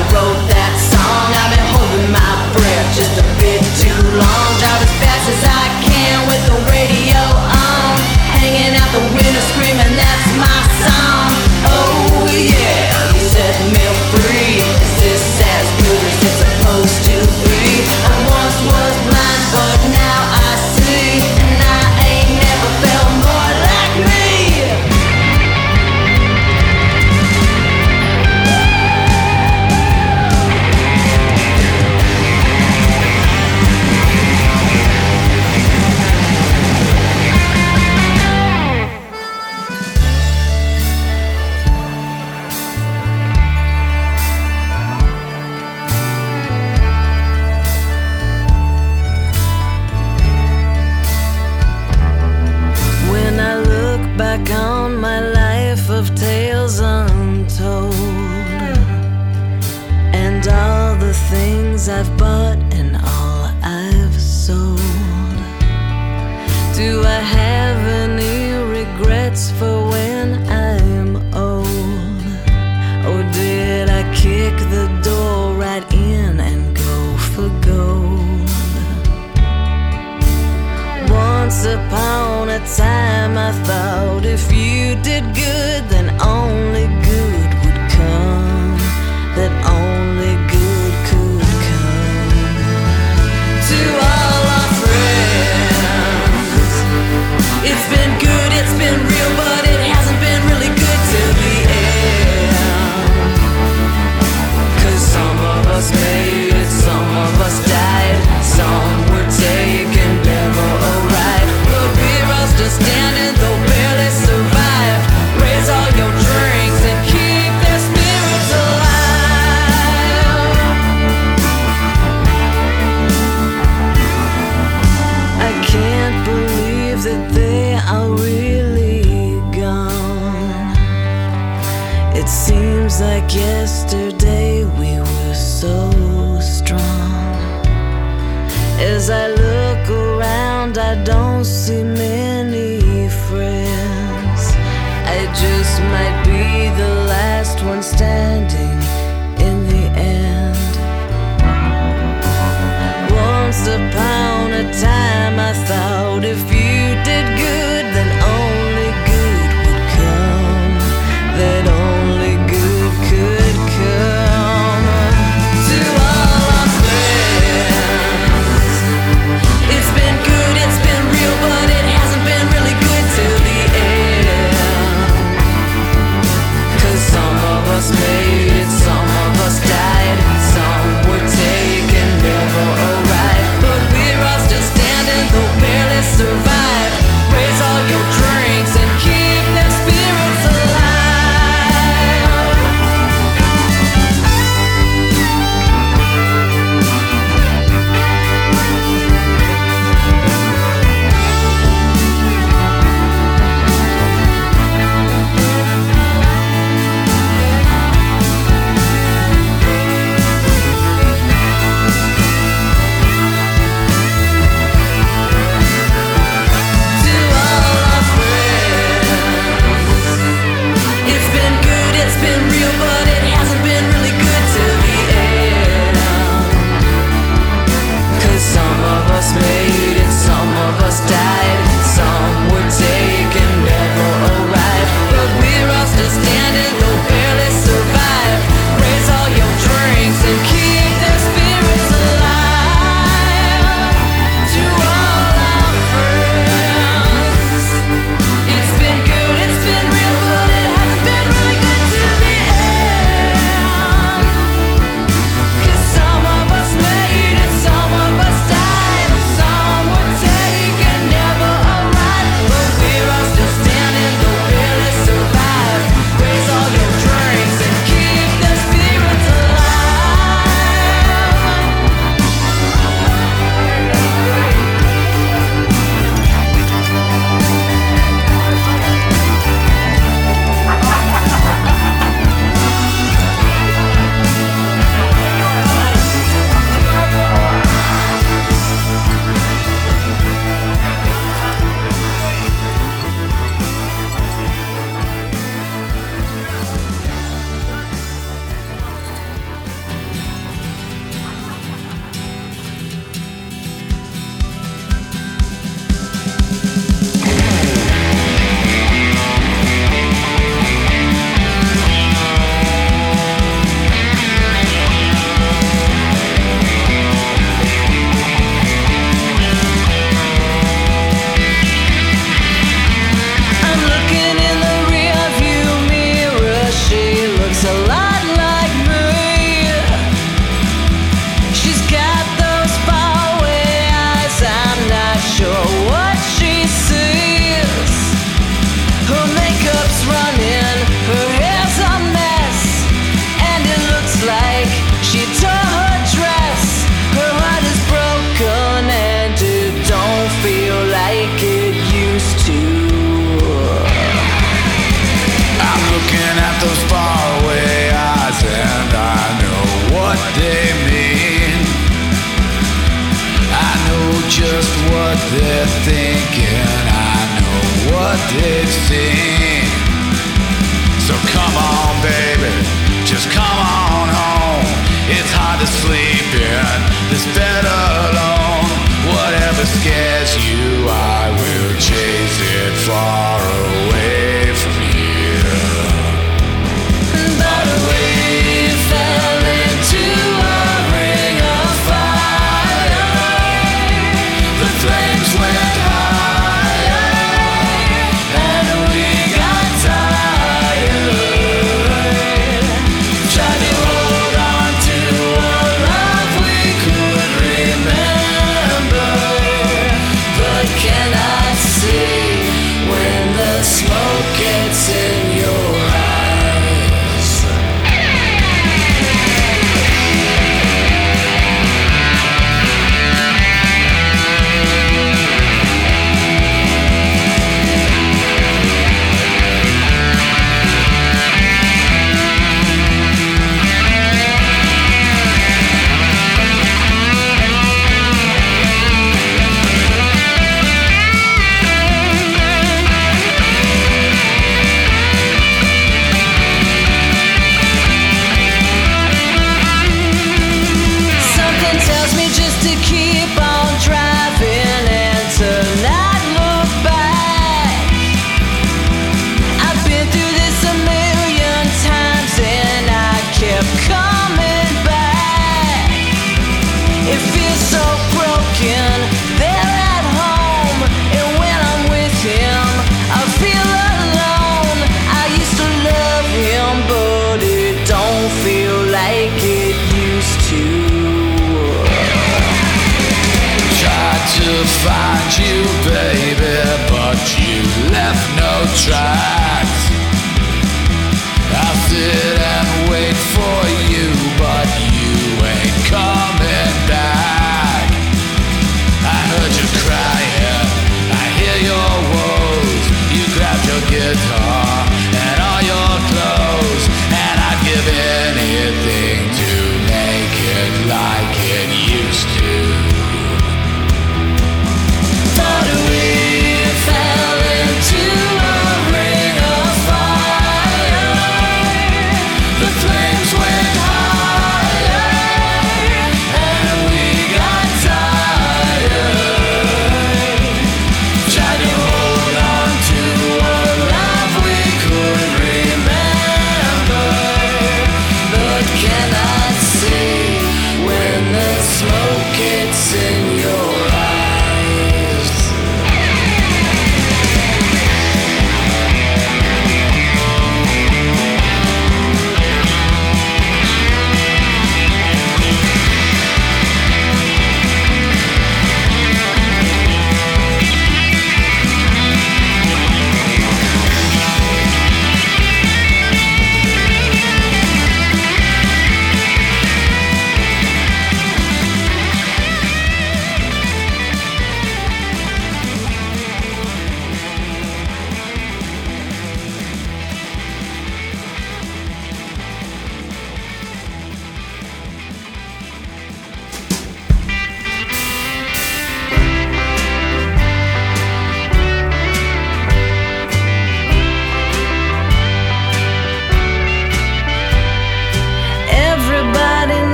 no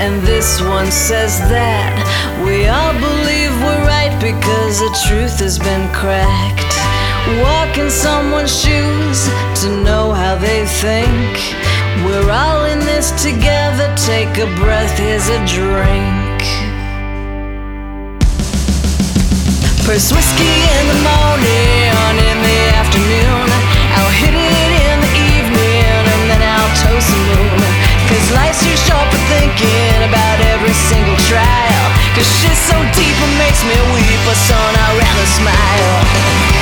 and this one says that. We all believe we're right because the truth has been cracked. Walk in someone's shoes to know how they think. We're all in this together. Take a breath, here's a drink. First whiskey in the morning, in the afternoon. I'll hit it in the evening, and then I'll toast the moon. Cause life's too short for thinking about every single trial. Cause shit's so deep it makes me weep, but son, I'd rather smile.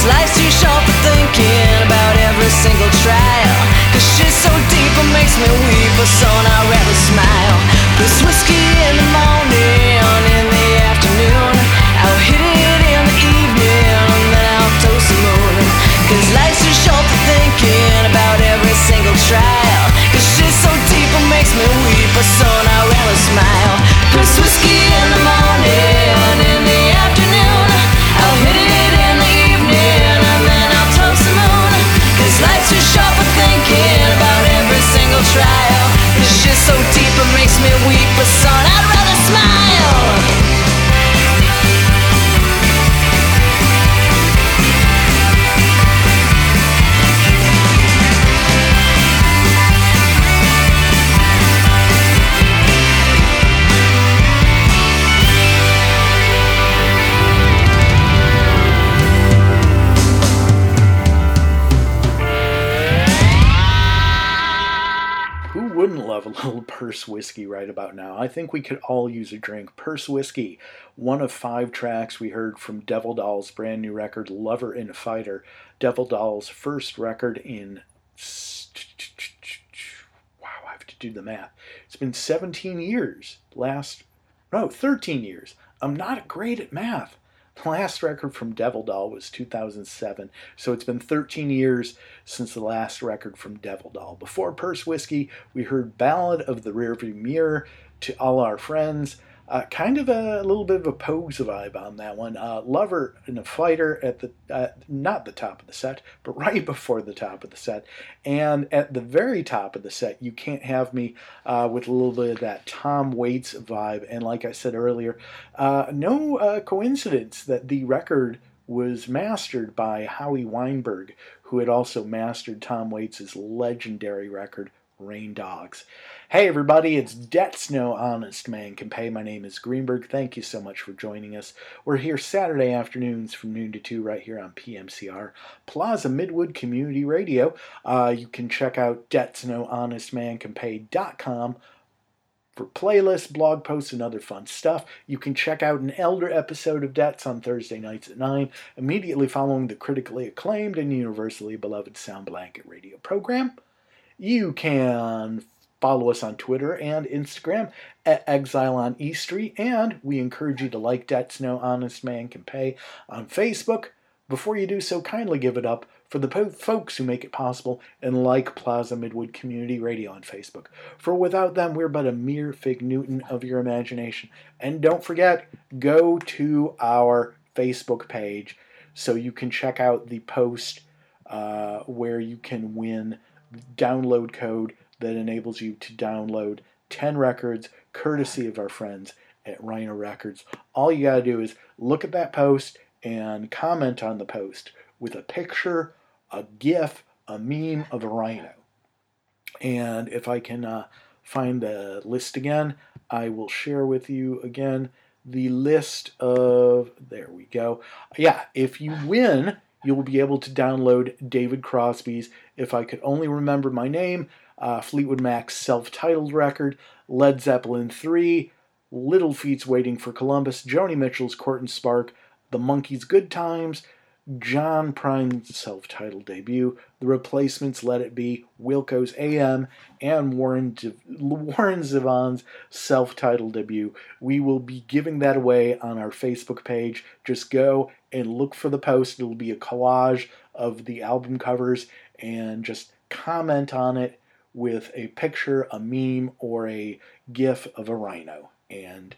Cause life's too short for thinking about every single trial. Cause shit's so deep it makes me weep, but son, I'd rather smile. Chris whiskey but son, I'd smile. Chris whiskey in the morning, in the afternoon. I'll hit it in the evening, and then I'll toast the moon. Cause life's too short for thinking about every single trial. Cause shit's so deep it makes me weep, first whiskey right about now? I think we could all use a drink. First Whiskey, one of five tracks we heard from Devil Doll's brand new record, Lover and a Fighter. Devil Doll's first record in. Wow, I have to do the math. It's been 17 years. Last. No, 13 years. I'm not great at math. The last record from Devil Doll was 2007, so it's been 13 years since the last record from Devil Doll. Before First Whiskey, we heard Ballad of the Rearview Mirror to All Our Friends. Uh, kind of a, little bit of a pose vibe on that one. Uh, Lover and a Fighter at the uh, not the top of the set, but right before the top of the set, and at the very top of the set, you can't have me uh, with a little bit of that Tom Waits vibe. And like I said earlier, uh, no uh, coincidence that the record was mastered by Howie Weinberg, who had also mastered Tom Waits' legendary record Rain Dogs. Hey everybody, it's Debt's No Honest Man Can Pay. My name is Greenberg. Thank you so much for joining us. We're here Saturday afternoons from noon to 2 right here on PMCR, Plaza Midwood Community Radio. Uh, you can check out Debt's No Honest Man Can Pay.com for playlists, blog posts, and other fun stuff. You can check out an elder episode of Debts on Thursday nights at 9, immediately following the critically acclaimed and universally beloved Sound Blanket radio program. You can follow us on Twitter and Instagram at Exile on E Street, and we encourage you to like Debts No Honest Man Can Pay on Facebook. Before you do so, kindly give it up for the po- folks who make it possible and like Plaza Midwood Community Radio on Facebook. For without them, we're but a mere fig Newton of your imagination. And don't forget, go to our Facebook page so you can check out the post uh, where you can win download code that enables you to download 10 records courtesy of our friends at Rhino Records. All you got to do is look at that post and comment on the post with a picture, a GIF, a meme of a rhino. And if I can uh, find the list again, I will share with you again the list of. There we go. Yeah, if you win, you will be able to download David Crosby's If I Could Only Remember My Name, uh, Fleetwood Mac's self titled record, Led Zeppelin 3, Little Feat's Waiting for Columbus, Joni Mitchell's Court and Spark, The Monkees' Good Times, John Prine's self titled debut, The Replacements' Let It Be, Wilco's AM, and Warren, De- Warren Zevon's self titled debut. We will be giving that away on our Facebook page. Just go and look for the post. It'll be a collage of the album covers and just comment on it with a picture, a meme, or a GIF of a rhino. And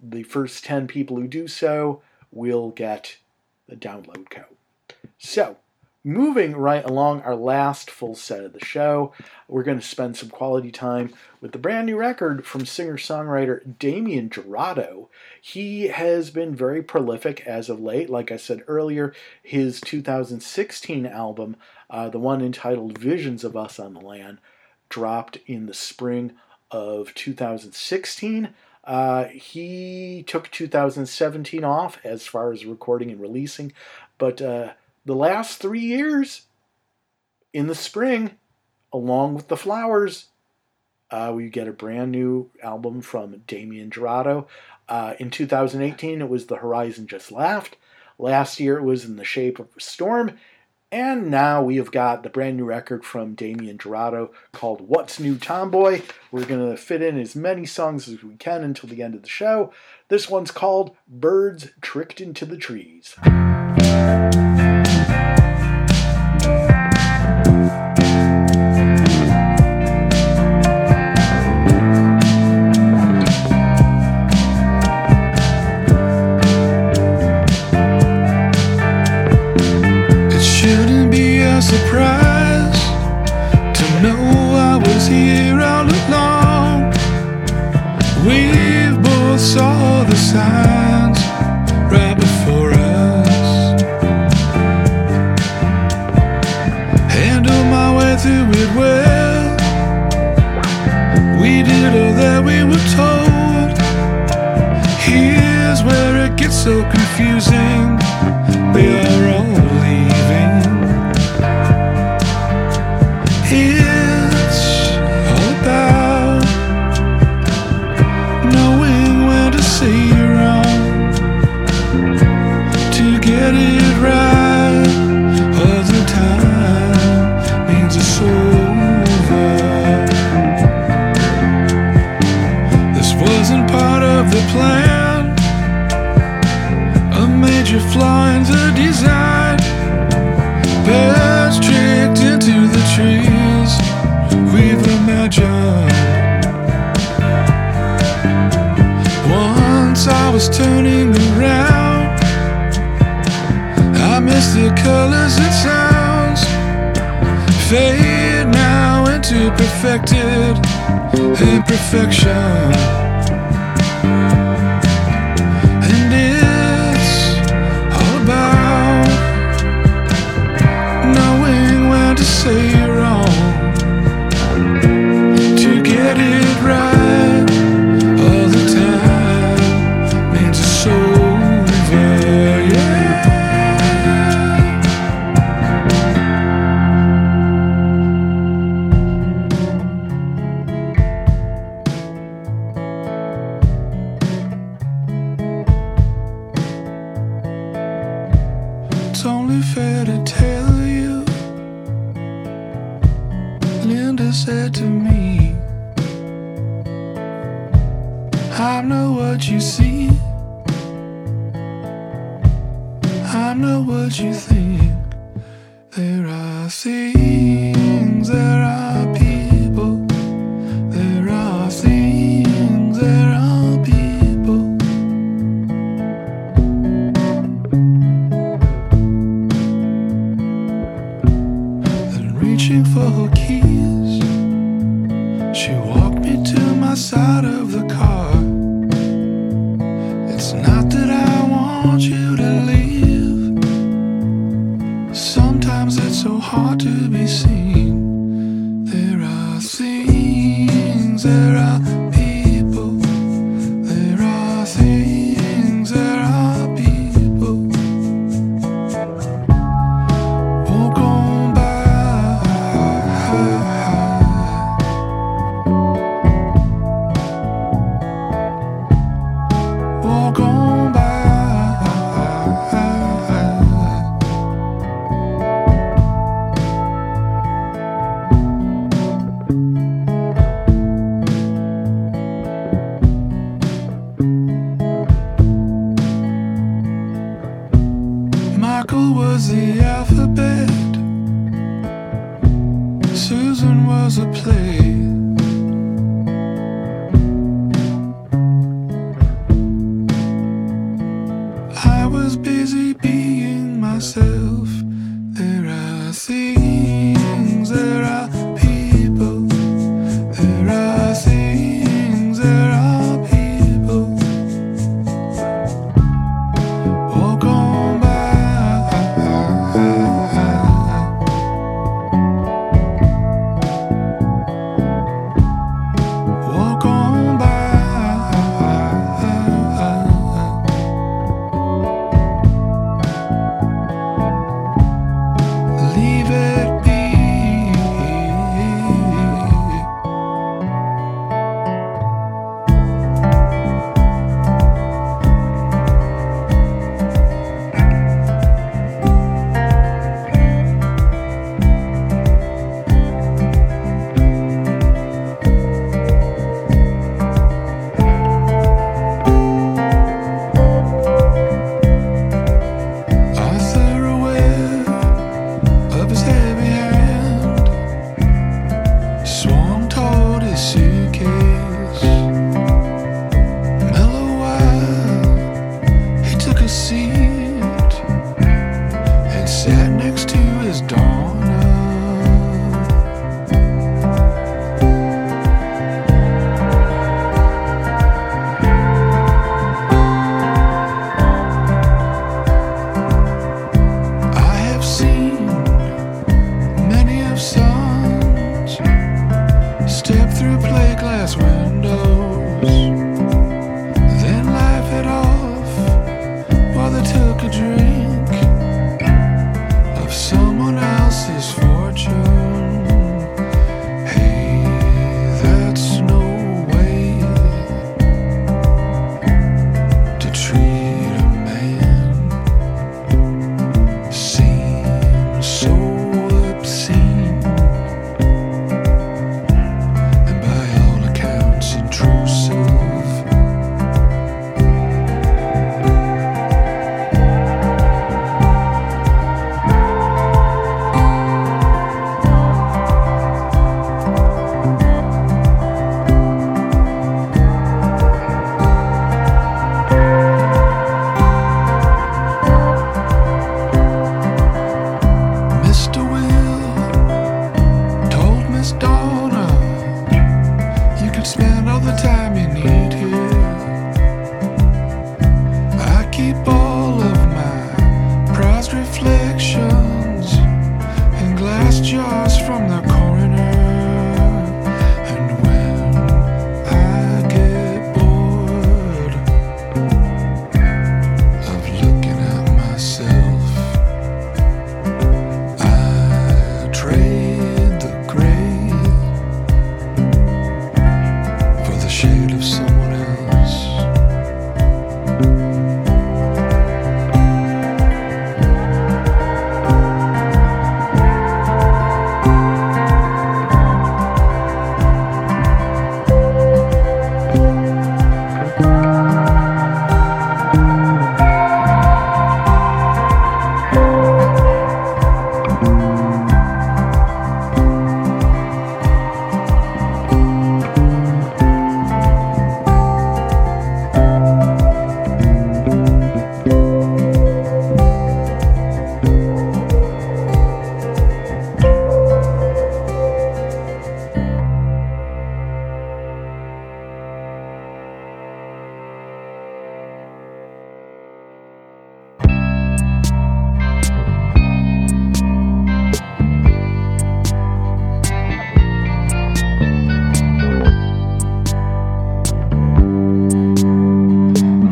the first 10 people who do so will get the download code. So, moving right along our last full set of the show, we're going to spend some quality time with the brand new record from singer songwriter Damien Jurado. He has been very prolific as of late. Like I said earlier, his 2016 album, uh, the one entitled Visions of Us on the Land, dropped in the spring of 2016. Uh, he took 2017 off as far as recording and releasing, but uh, the last three years, in the spring, along with the flowers, uh, we get a brand new album from Damien Jurado. Uh, in 2018, it was The Horizon Just Laughed. Last year, it was In the Shape of a Storm. And now we have got the brand new record from Damien Jurado called What's New Tomboy. We're going to fit in as many songs as we can until the end of the show. This one's called Birds Tricked into the Trees. Confusing.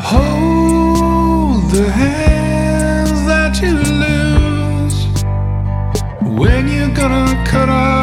Hold the hands that you lose when you're gonna cut off.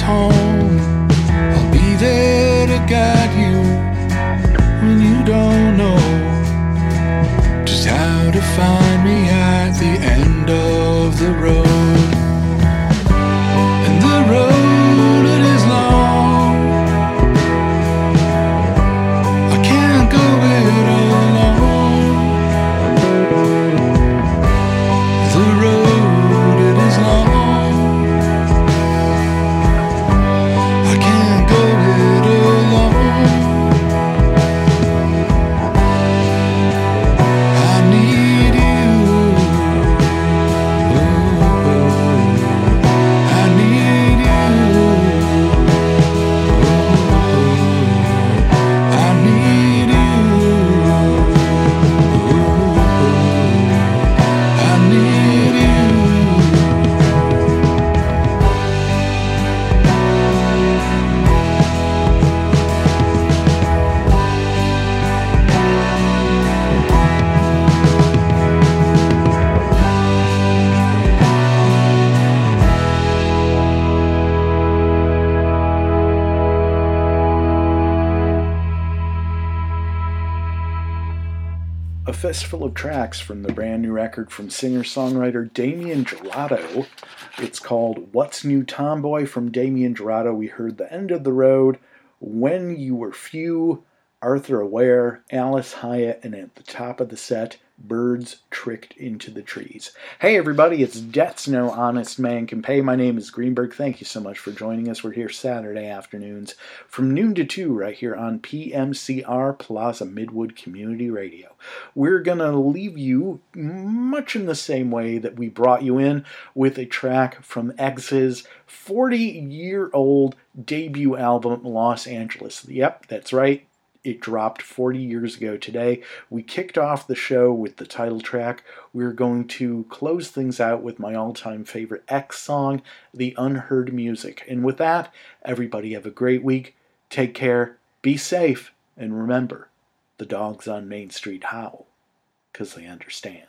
home. tracks from the brand new record from singer songwriter Damien Jurado. It's called What's New Tomboy from Damien Jurado. We heard The End of the Road, When You Were Few, Arthur Aware, Alice Hyatt, and at the top of the set, Birds Tricked into the Trees. Hey, everybody, it's Debts No Honest Man Can Pay. My name is Greenberg. Thank you so much for joining us. We're here Saturday afternoons from noon to 2 right here on PMCR Plaza Midwood Community Radio. We're going to leave you much in the same way that we brought you in with a track from X's 40 year old debut album, Los Angeles. Yep, that's right. It dropped 40 years ago today. We kicked off the show with the title track. We're going to close things out with my all time favorite X song, The Unheard Music. And with that, everybody have a great week. Take care, be safe, and remember the dogs on Main Street howl because they understand.